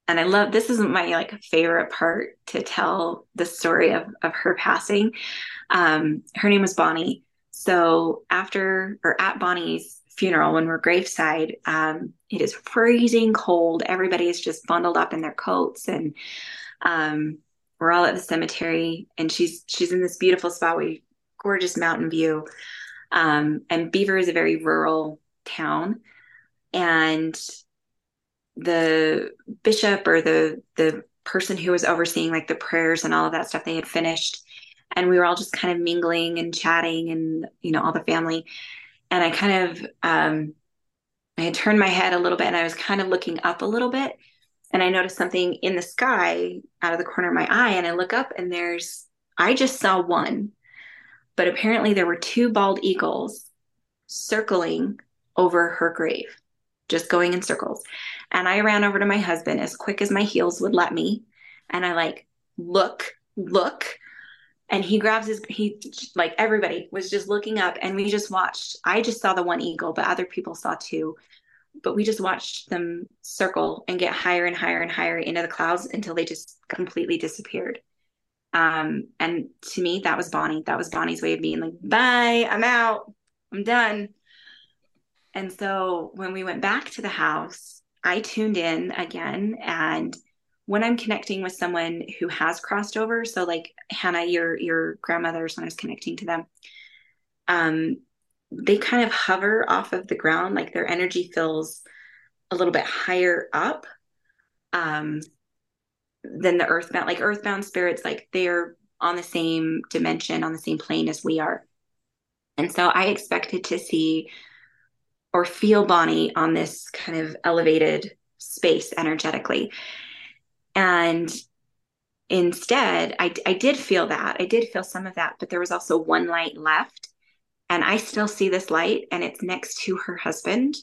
and I love this is my like favorite part to tell the story of of her passing. Um, her name was Bonnie. So after or at Bonnie's funeral, when we're graveside, um, it is freezing cold. Everybody is just bundled up in their coats, and um, we're all at the cemetery. And she's she's in this beautiful spot. We gorgeous mountain view. Um, and Beaver is a very rural town, and the bishop or the the person who was overseeing like the prayers and all of that stuff they had finished. And we were all just kind of mingling and chatting and you know all the family. And i kind of um i had turned my head a little bit and i was kind of looking up a little bit. And i noticed something in the sky out of the corner of my eye. And i look up and there's i just saw one. But apparently there were two bald eagles circling over her grave just going in circles and I ran over to my husband as quick as my heels would let me. And I like, look, look. And he grabs his, he like everybody was just looking up and we just watched. I just saw the one eagle, but other people saw two. But we just watched them circle and get higher and higher and higher into the clouds until they just completely disappeared. Um, and to me, that was Bonnie. That was Bonnie's way of being like, bye, I'm out, I'm done. And so when we went back to the house, I tuned in again and when I'm connecting with someone who has crossed over, so like Hannah, your your grandmother, when I was connecting to them, um, they kind of hover off of the ground, like their energy feels a little bit higher up um, than the earthbound. Like earthbound spirits, like they're on the same dimension, on the same plane as we are. And so I expected to see or feel Bonnie on this kind of elevated space energetically. And instead, I, I did feel that. I did feel some of that, but there was also one light left. And I still see this light, and it's next to her husband.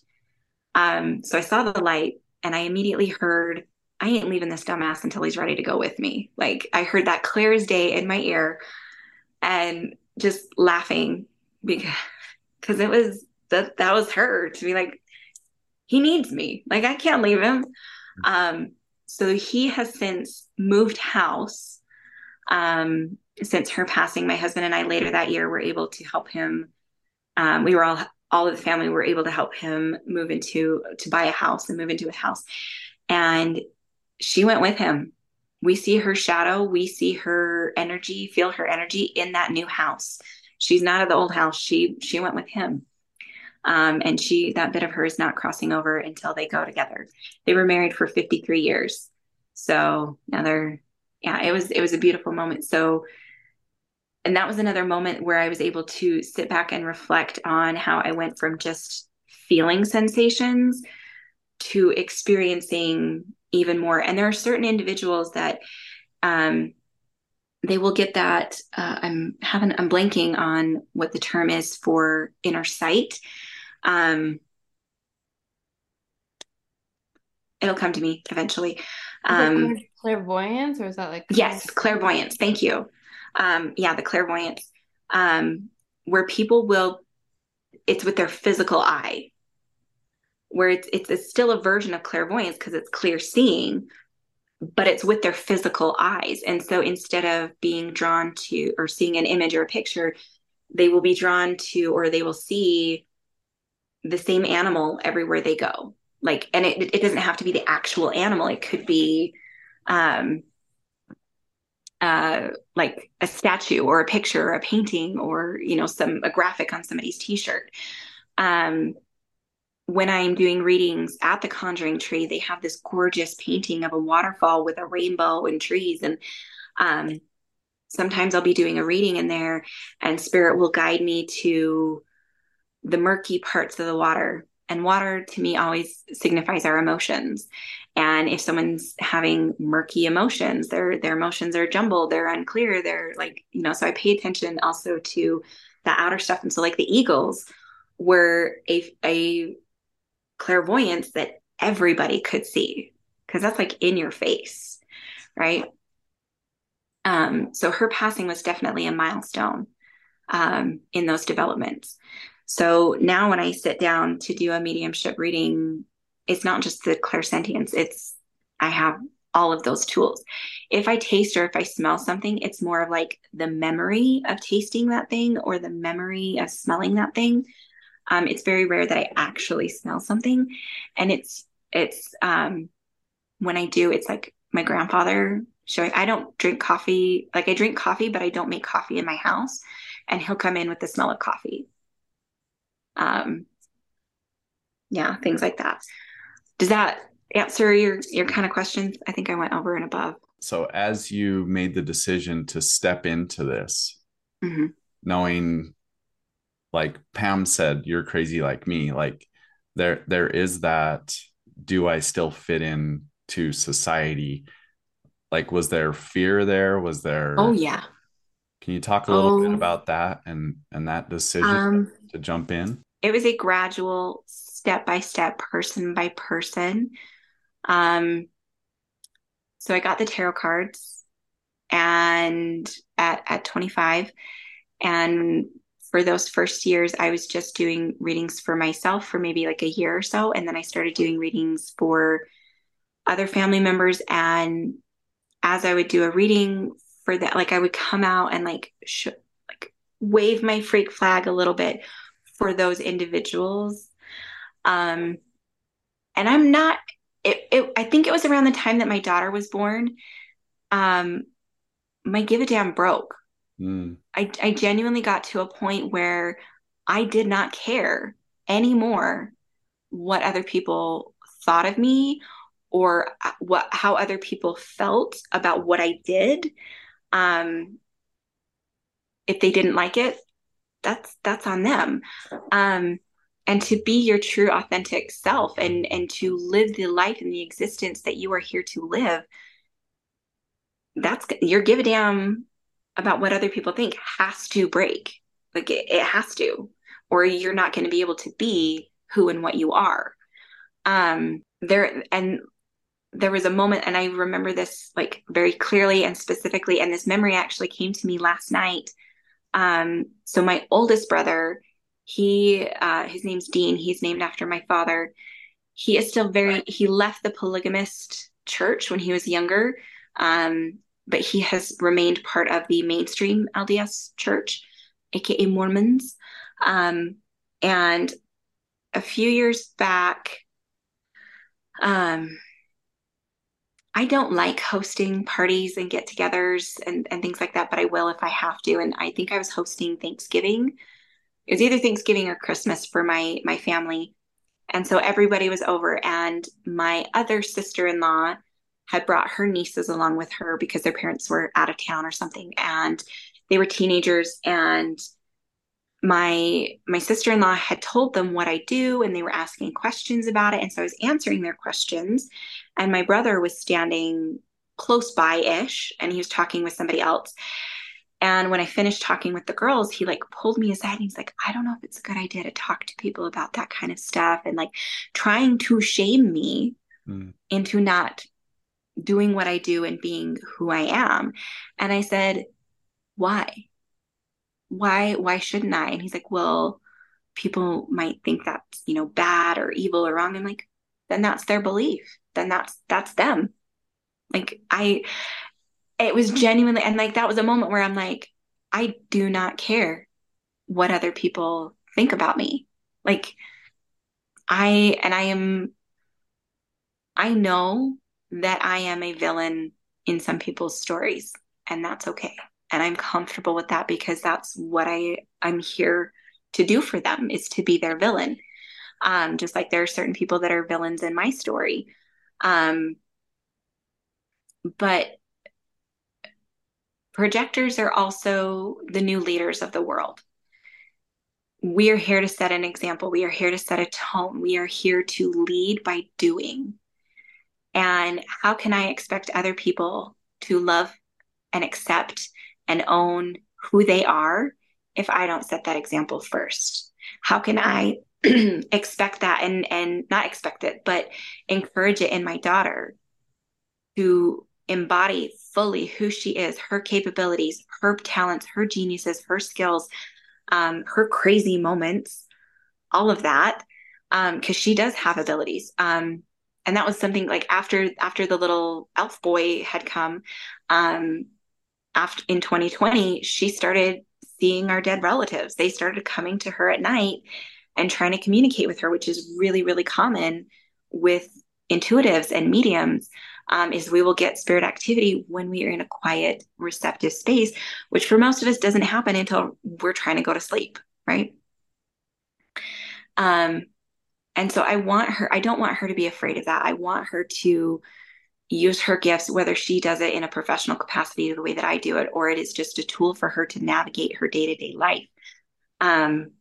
Um, so I saw the light, and I immediately heard, I ain't leaving this dumbass until he's ready to go with me. Like I heard that clear as day in my ear and just laughing because because it was that that was her to be like he needs me. Like i can't leave him. Um so he has since moved house um since her passing. My husband and i later that year were able to help him. Um we were all all of the family were able to help him move into to buy a house and move into a house. And she went with him. We see her shadow. We see her energy feel her energy in that new house. She's not at the old house. She she went with him um, and she, that bit of her is not crossing over until they go together. They were married for 53 years. So now they're, yeah, it was, it was a beautiful moment. So, and that was another moment where I was able to sit back and reflect on how I went from just feeling sensations to experiencing even more. And there are certain individuals that, um, they will get that uh, i'm having i'm blanking on what the term is for inner sight um, it'll come to me eventually. Um, clairvoyance, or is that like yes, clairvoyance? Thank you. Um, yeah, the clairvoyance, um, where people will, it's with their physical eye, where it's it's, it's still a version of clairvoyance because it's clear seeing, but it's with their physical eyes. And so instead of being drawn to or seeing an image or a picture, they will be drawn to or they will see the same animal everywhere they go. Like, and it, it doesn't have to be the actual animal. It could be, um, uh, like a statue or a picture or a painting or, you know, some, a graphic on somebody's t-shirt. Um, when I'm doing readings at the Conjuring Tree, they have this gorgeous painting of a waterfall with a rainbow and trees. And um, sometimes I'll be doing a reading in there, and spirit will guide me to the murky parts of the water. And water to me always signifies our emotions. And if someone's having murky emotions, their their emotions are jumbled, they're unclear, they're like, you know, so I pay attention also to the outer stuff. And so like the eagles were a a clairvoyance that everybody could see because that's like in your face, right? Um, so her passing was definitely a milestone um, in those developments. So now when I sit down to do a mediumship reading, it's not just the clairsentience, it's I have all of those tools. If I taste or if I smell something, it's more of like the memory of tasting that thing or the memory of smelling that thing. Um, it's very rare that I actually smell something. And it's it's um when I do, it's like my grandfather showing I don't drink coffee. Like I drink coffee, but I don't make coffee in my house. And he'll come in with the smell of coffee. Um yeah, things like that. Does that answer your your kind of questions? I think I went over and above. So as you made the decision to step into this, mm-hmm. knowing like Pam said, you're crazy like me, like there there is that do I still fit in to society? Like was there fear there? Was there Oh yeah. Can you talk a little bit about that and and that decision um, to jump in? It was a gradual step by step person by person um, so I got the tarot cards and at, at 25 and for those first years i was just doing readings for myself for maybe like a year or so. And then i started doing readings for other family members. And as i would do a reading for that like i would come out and like sh- like wave my freak flag a little bit for those individuals um and i'm not it, it, I think it was around the time that my daughter was born. Um, my give a damn broke. Mm. I, I genuinely got to a point where I did not care anymore what other people thought of me or uh, what how other people felt about what I did. Um, if they didn't like it, that's that's on them. Um, and to be your true authentic self and and to live the life and the existence that you are here to live that's your give a damn about what other people think has to break. Like it, it has to or you're not going to be able to be who and what you are. Um there and there was a moment and i remember this like very clearly and specifically and this memory actually came to me last night um so my oldest brother he, uh, his name's Dean. He's named after my father. He is still very, he left the polygamist church when he was younger, um, but he has remained part of the mainstream LDS church, aka Mormons. Um, and a few years back, um, I don't like hosting parties and get togethers and, and things like that, but I will if I have to. And I think I was hosting Thanksgiving it was either Thanksgiving or Christmas for my my family. And so everybody was over and my other sister-in-law had brought her nieces along with her because their parents were out of town or something and they were teenagers and my my sister-in-law had told them what I do and they were asking questions about it and so I was answering their questions and my brother was standing close by ish and he was talking with somebody else and when I finished talking with the girls, he like pulled me aside and he's like, I don't know if it's a good idea to talk to people about that kind of stuff and like trying to shame me mm. into not doing what I do and being who I am. And I said, Why? Why why shouldn't I? And he's like, Well, people might think that's, you know, bad or evil or wrong. I'm like, then that's their belief. Then that's that's them. Like I it was genuinely and like that was a moment where i'm like i do not care what other people think about me like i and i am i know that i am a villain in some people's stories and that's okay and i'm comfortable with that because that's what i i'm here to do for them is to be their villain um just like there are certain people that are villains in my story um but projectors are also the new leaders of the world. We are here to set an example. We are here to set a tone. We are here to lead by doing. And how can I expect other people to love and accept and own who they are if I don't set that example first? How can I expect that and and not expect it, but encourage it in my daughter to embody fully who she is, her capabilities, her talents, her geniuses, her skills, um, her crazy moments, all of that, because um, she does have abilities. Um, and that was something like after after the little elf boy had come, um, after in 2020, she started seeing our dead relatives. They started coming to her at night and trying to communicate with her, which is really really common with intuitives and mediums um, is we will get spirit activity when we are in a quiet, receptive space, which for most of us doesn't happen until we're trying to go to sleep, right? Um, and so I want her, I don't want her to be afraid of that. I want her to use her gifts, whether she does it in a professional capacity the way that I do it, or it is just a tool for her to navigate her day to day life. Um,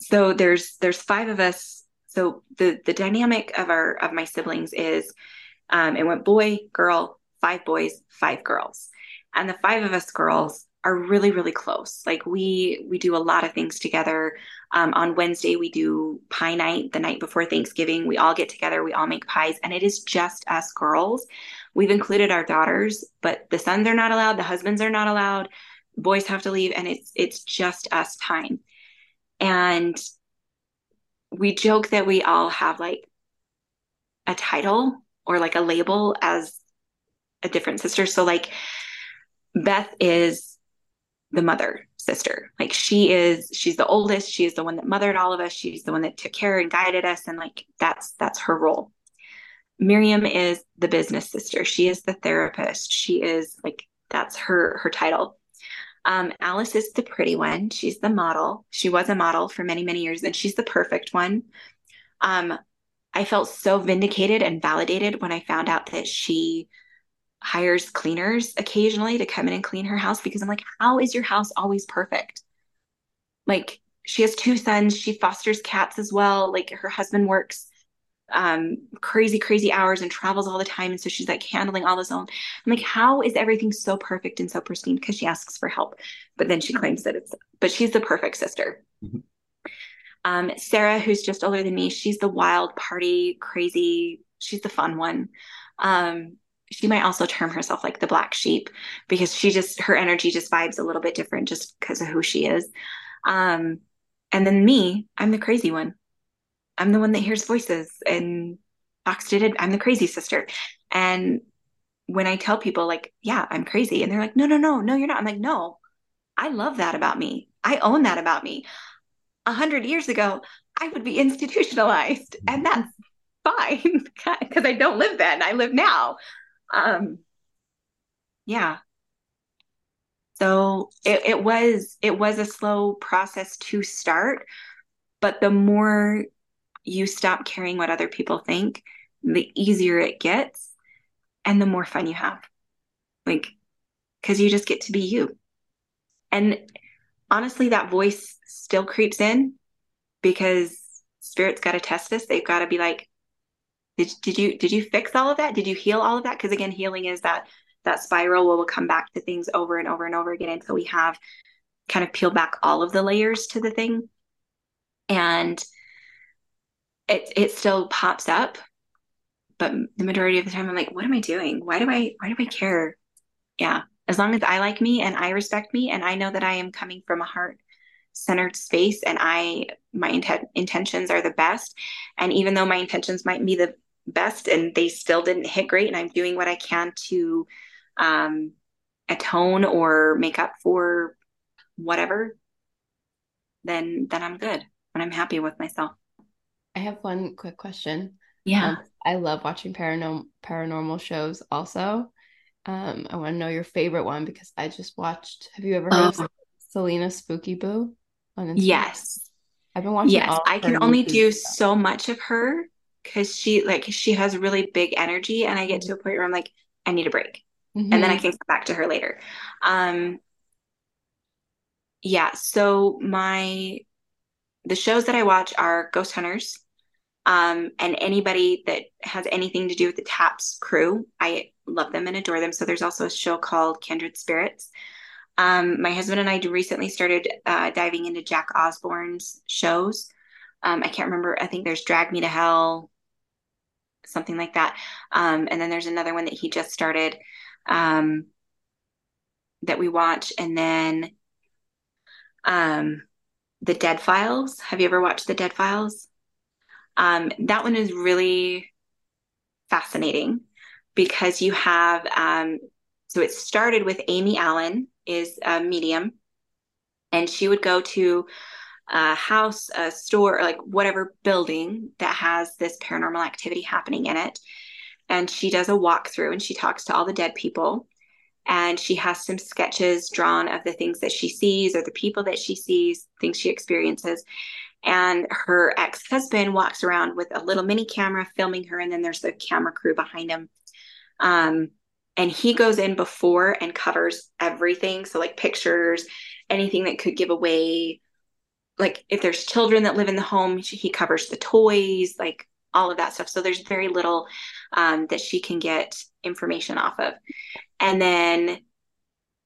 so there's there's five of us so the the dynamic of our of my siblings is um, it went boy girl five boys five girls and the five of us girls are really really close. Like we we do a lot of things together. Um, on wednesday we do pie night the night before thanksgiving. We all get together we all make pies and it is just us girls. We've included our daughters but the sons are not allowed the husbands are not allowed boys have to leave and it's it's just us time. And we joke that we all have like a title or like a label as a different sister. So like Beth is the mother sister. Like she is she's the oldest, she is the one that mothered all of us, she's the one that took care and guided us and like that's that's her role. Miriam is the business sister. She is the therapist. She is like that's her her title. Um, Alice is the pretty one. She's the model. She was a model for many, many years, and she's the perfect one. Um, I felt so vindicated and validated when I found out that she hires cleaners occasionally to come in and clean her house because I'm like, how is your house always perfect? Like, she has two sons. She fosters cats as well. Like, her husband works um, crazy, crazy hours and travels all the time. And so she's like handling all this own. I'm like, how is everything so perfect and so pristine? Because she asks for help, but then she claims that it's, but she's the perfect sister. Mm-hmm. Um, Sarah, who's just older than me, she's the wild party, crazy. She's the fun one. Um, she might also term herself like the black sheep because she just her energy just vibes a little bit different just because of who she is. Um, and then me, I'm the crazy one. I'm the one that hears voices and talks to it. I'm the crazy sister. And when I tell people like, yeah, I'm crazy, and they're like, no, no, no, no, you're not. I'm like, no, I love that about me. I own that about me. A hundred years ago, I would be institutionalized, and that's fine because I don't live then. I live now. Um, yeah. So it, it was it was a slow process to start, but the more you stop caring what other people think, the easier it gets and the more fun you have. Like, because you just get to be you. And honestly, that voice still creeps in because spirit's got to test us. They've got to be like, did, did you did you fix all of that? Did you heal all of that? Because again, healing is that that spiral where we'll come back to things over and over and over again until we have kind of peel back all of the layers to the thing. And it it still pops up but the majority of the time i'm like what am i doing why do i why do i care yeah as long as i like me and i respect me and i know that i am coming from a heart centered space and i my intent, intentions are the best and even though my intentions might be the best and they still didn't hit great and i'm doing what i can to um, atone or make up for whatever then then i'm good and i'm happy with myself I have one quick question. Yeah. Um, I love watching paranormal paranormal shows also. Um, I want to know your favorite one because I just watched have you ever heard of oh. Celina Spookyboo on Instagram? Yes. I've been watching Yes, I can only do stuff. so much of her because she like she has really big energy and I get to a point where I'm like, I need a break. Mm-hmm. And then I mm-hmm. can come back to her later. Um yeah, so my the shows that I watch are Ghost Hunters. Um, and anybody that has anything to do with the TAPS crew, I love them and adore them. So there's also a show called Kindred Spirits. Um, my husband and I recently started uh, diving into Jack Osbourne's shows. Um, I can't remember. I think there's Drag Me to Hell, something like that. Um, and then there's another one that he just started um, that we watch. And then um, The Dead Files. Have you ever watched The Dead Files? Um, that one is really fascinating because you have, um, so it started with Amy Allen, is a medium, and she would go to a house, a store, like whatever building that has this paranormal activity happening in it. And she does a walkthrough and she talks to all the dead people. And she has some sketches drawn of the things that she sees or the people that she sees, things she experiences. And her ex husband walks around with a little mini camera filming her. And then there's the camera crew behind him. Um, and he goes in before and covers everything. So, like pictures, anything that could give away like if there's children that live in the home he covers the toys like all of that stuff. So there's very little um, that she can get information off of. And then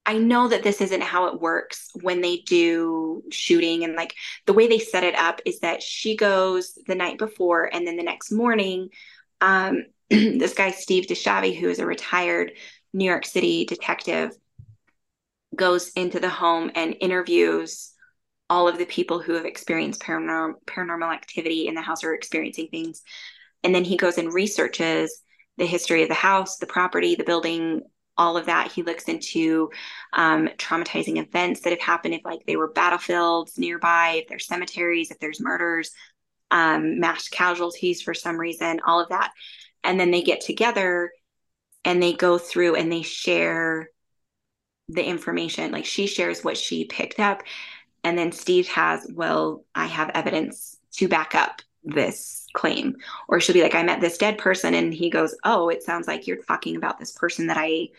i know that this isn't how it works when they do shooting and like the way they set it up is that she goes the night before and then the next morning um, this guy steve DiSchiavi who is a retired new york city detective goes into the home and interviews all of the people who have experienced paranormal paranormal activity in the house are experiencing things. And then he goes and researches the history of the house, the property, the building, all of that. He looks into um, traumatizing events that have happened, if like they were battlefields nearby, if there's cemeteries, if there's murders, um, mass casualties for some reason, all of that. And then they get together and they go through and they share the information. Like she shares what she picked up and then Steve has, well, I have evidence to back up this claim. Or she'll be like, I met this dead person. And he goes, Oh, it sounds like you're talking about this person that I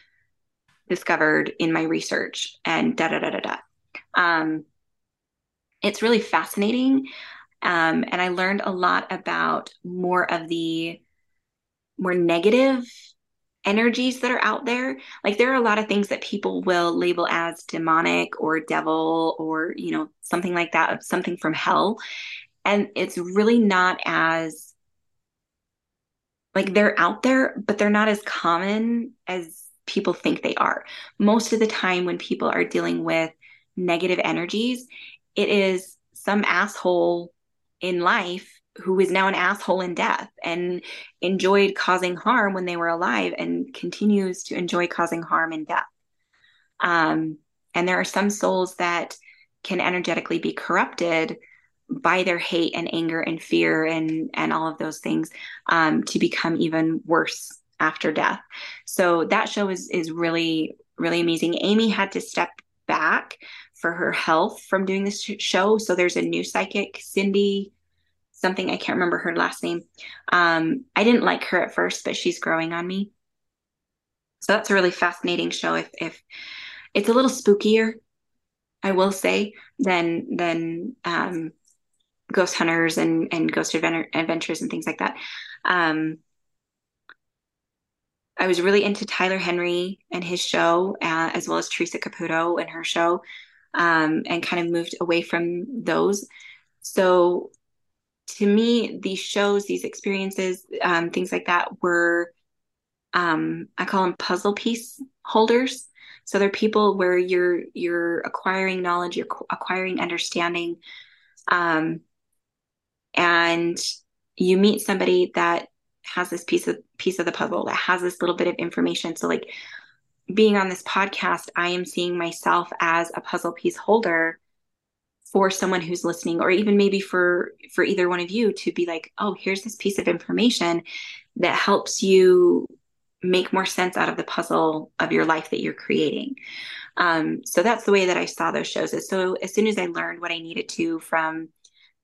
discovered in my research and da da da da da. Um, it's really fascinating. Um, and I learned a lot about more of the more negative energies that are out there. Like there are a lot of things that people will label as demonic or devil or, you know, something like that, something from hell. And it's really not as like they're out there, but they're not as common as people think they are. Most of the time when people are dealing with negative energies, it is some asshole in life who is now an asshole in death and enjoyed causing harm when they were alive and continues to enjoy causing harm in death. Um, and there are some souls that can energetically be corrupted by their hate and anger and fear and and all of those things um, to become even worse after death. So that show is is really really amazing. Amy had to step back for her health from doing this show. So there's a new psychic, Cindy something I can't remember her last name. Um, I didn't like her at first, but she's growing on me. So that's a really fascinating show. If if it's a little spookier, I will say, than than um, Ghost Hunters and and Ghost Adventures and things like that. Um, I was really into Tyler Henry and his show, uh, as well as Theresa Caputo and her show, um, and kind of moved away from those. So to me, these shows, these experiences, um, things like that were, um, I call them puzzle piece holders. So they're people where you're you're acquiring knowledge, you're acquiring understanding, um, and you meet somebody that has this piece of piece of the puzzle that has this little bit of information. So like being on this podcast, I am seeing myself as a puzzle piece holder for someone who's listening or even maybe for for either one of you to be like oh here's this piece of information that helps you make more sense out of the puzzle of your life that you're creating. Um, so that's the way that i saw those shows. So as soon as i learned what i needed to from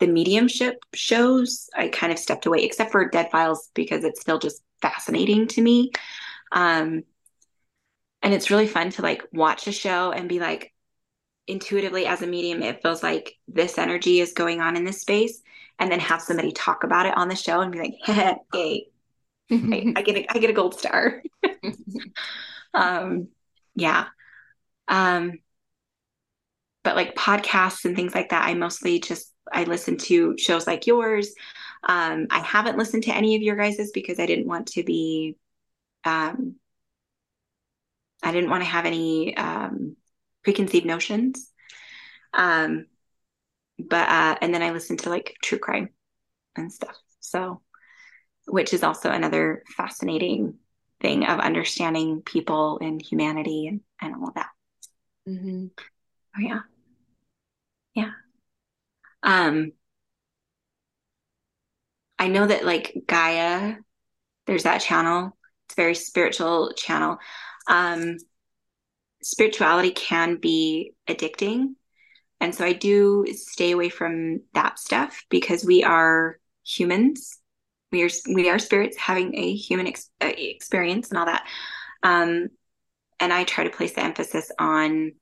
the mediumship shows i kind of stepped away except for dead files because it's still just fascinating to me. Um, and it's really fun to like watch a show and be like intuitively as a medium, it feels like this energy is going on in this space, and then have somebody talk about it on the show and be like, "Hey, I, I get a, I get a gold star." um, yeah. Um, but like podcasts and things like that, I mostly just I listen to shows like yours. Um, I haven't listened to any of your guys's because I didn't want to be, um, I didn't want to have any um, preconceived notions. Um, but uh, and then I listen to like true crime and stuff. So, which is also another fascinating thing of understanding people and humanity and, and all of that. Mm-hmm. Oh yeah. Yeah. Um I know that like Gaia, there's that channel. It's a very spiritual channel. Um spirituality can be addicting. And so I do stay away from that stuff because we are humans. We are we are spirits having a human ex- uh, experience and all that. Um, and I try to place the emphasis on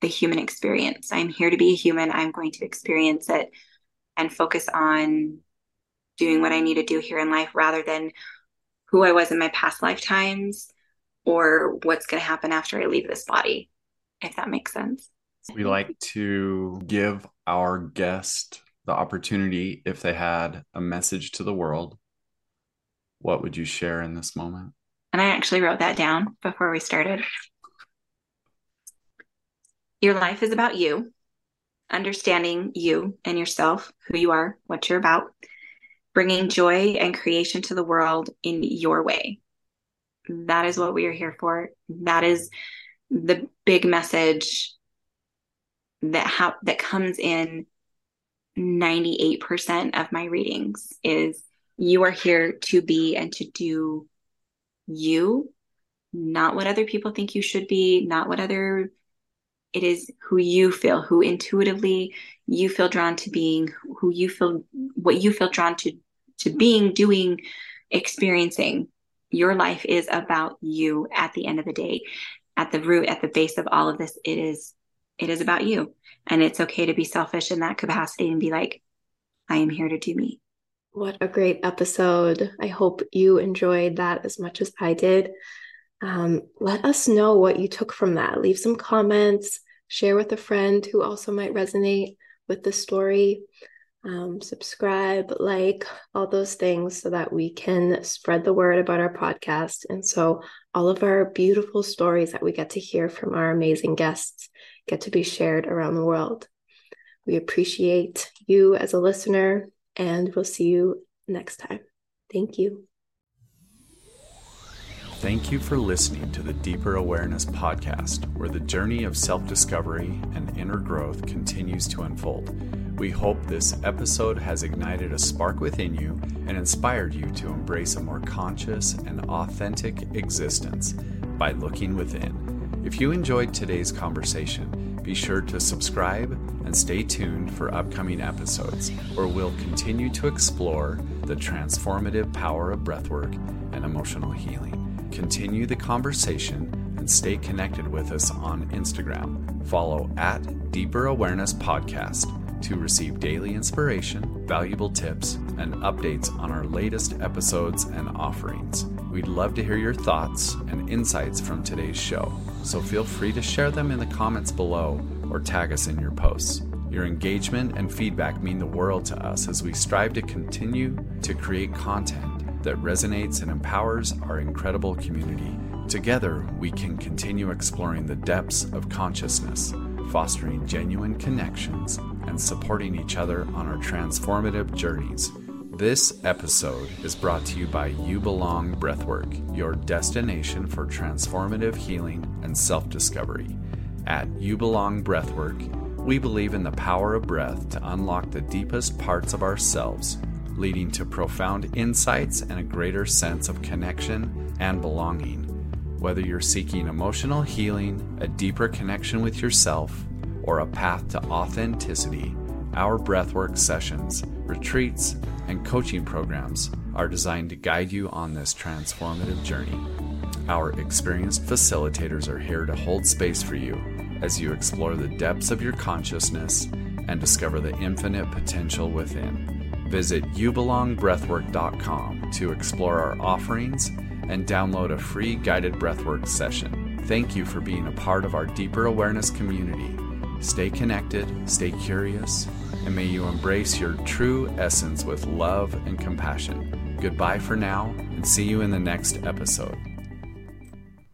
the human experience. I'm here to be a human. I'm going to experience it and focus on doing what I need to do here in life rather than who I was in my past lifetimes or what's going to happen after I leave this body, if that makes sense. We like to give our guest the opportunity if they had a message to the world. What would you share in this moment? And I actually wrote that down before we started. Your life is about you, understanding you and yourself, who you are, what you're about, bringing joy and creation to the world in your way. That is what we are here for. That is the big message that ha- that comes in 98% of my readings is you are here to be and to do you, not what other people think you should be, not what other it is who you feel, who intuitively you feel drawn to being, who you feel, what you feel drawn to, to being, doing, experiencing. Your life is about you at the end of the day. At the root, at the base of all of this, it is, it is about you. And it's okay to be selfish in that capacity and be like, I am here to do me. What a great episode. I hope you enjoyed that as much as I did. Um, let us know what you took from that. Leave some comments, share with a friend who also might resonate with the story. Um, subscribe, like, all those things so that we can spread the word about our podcast. And so all of our beautiful stories that we get to hear from our amazing guests get to be shared around the world. We appreciate you as a listener, and we'll see you next time. Thank you. Thank you for listening to the Deeper Awareness podcast, where the journey of self discovery and inner growth continues to unfold. We hope this episode has ignited a spark within you and inspired you to embrace a more conscious and authentic existence by looking within. If you enjoyed today's conversation, be sure to subscribe and stay tuned for upcoming episodes where we'll continue to explore the transformative power of breathwork and emotional healing continue the conversation and stay connected with us on Instagram. Follow at Deeper Awareness Podcast to receive daily inspiration, valuable tips, and updates on our latest episodes and offerings. We'd love to hear your thoughts and insights from today's show, so feel free to share them in the comments below or tag us in your posts. Your engagement and feedback mean the world to us as we strive to continue to create content that resonates and empowers our incredible community. Together, we can continue exploring the depths of consciousness, fostering genuine connections, and supporting each other on our transformative journeys. This episode is brought to you by You Belong Breathwork, your destination for transformative healing and self discovery. At You Belong Breathwork, we believe in the power of breath to unlock the deepest parts of ourselves leading to profound insights and a greater sense of connection and belonging. Whether you're seeking emotional healing, a deeper connection with yourself, or a path to authenticity, our breathwork sessions, retreats, and coaching programs are designed to guide you on this transformative journey. Our experienced facilitators are here to hold space for you as you explore the depths of your consciousness and discover the infinite potential within. Visit youbelongbreathwork.com to explore our offerings and download a free guided breathwork session. Thank you for being a part of our deeper awareness community. Stay connected, stay curious, and may you embrace your true essence with love and compassion. Goodbye for now, and see you in the next episode.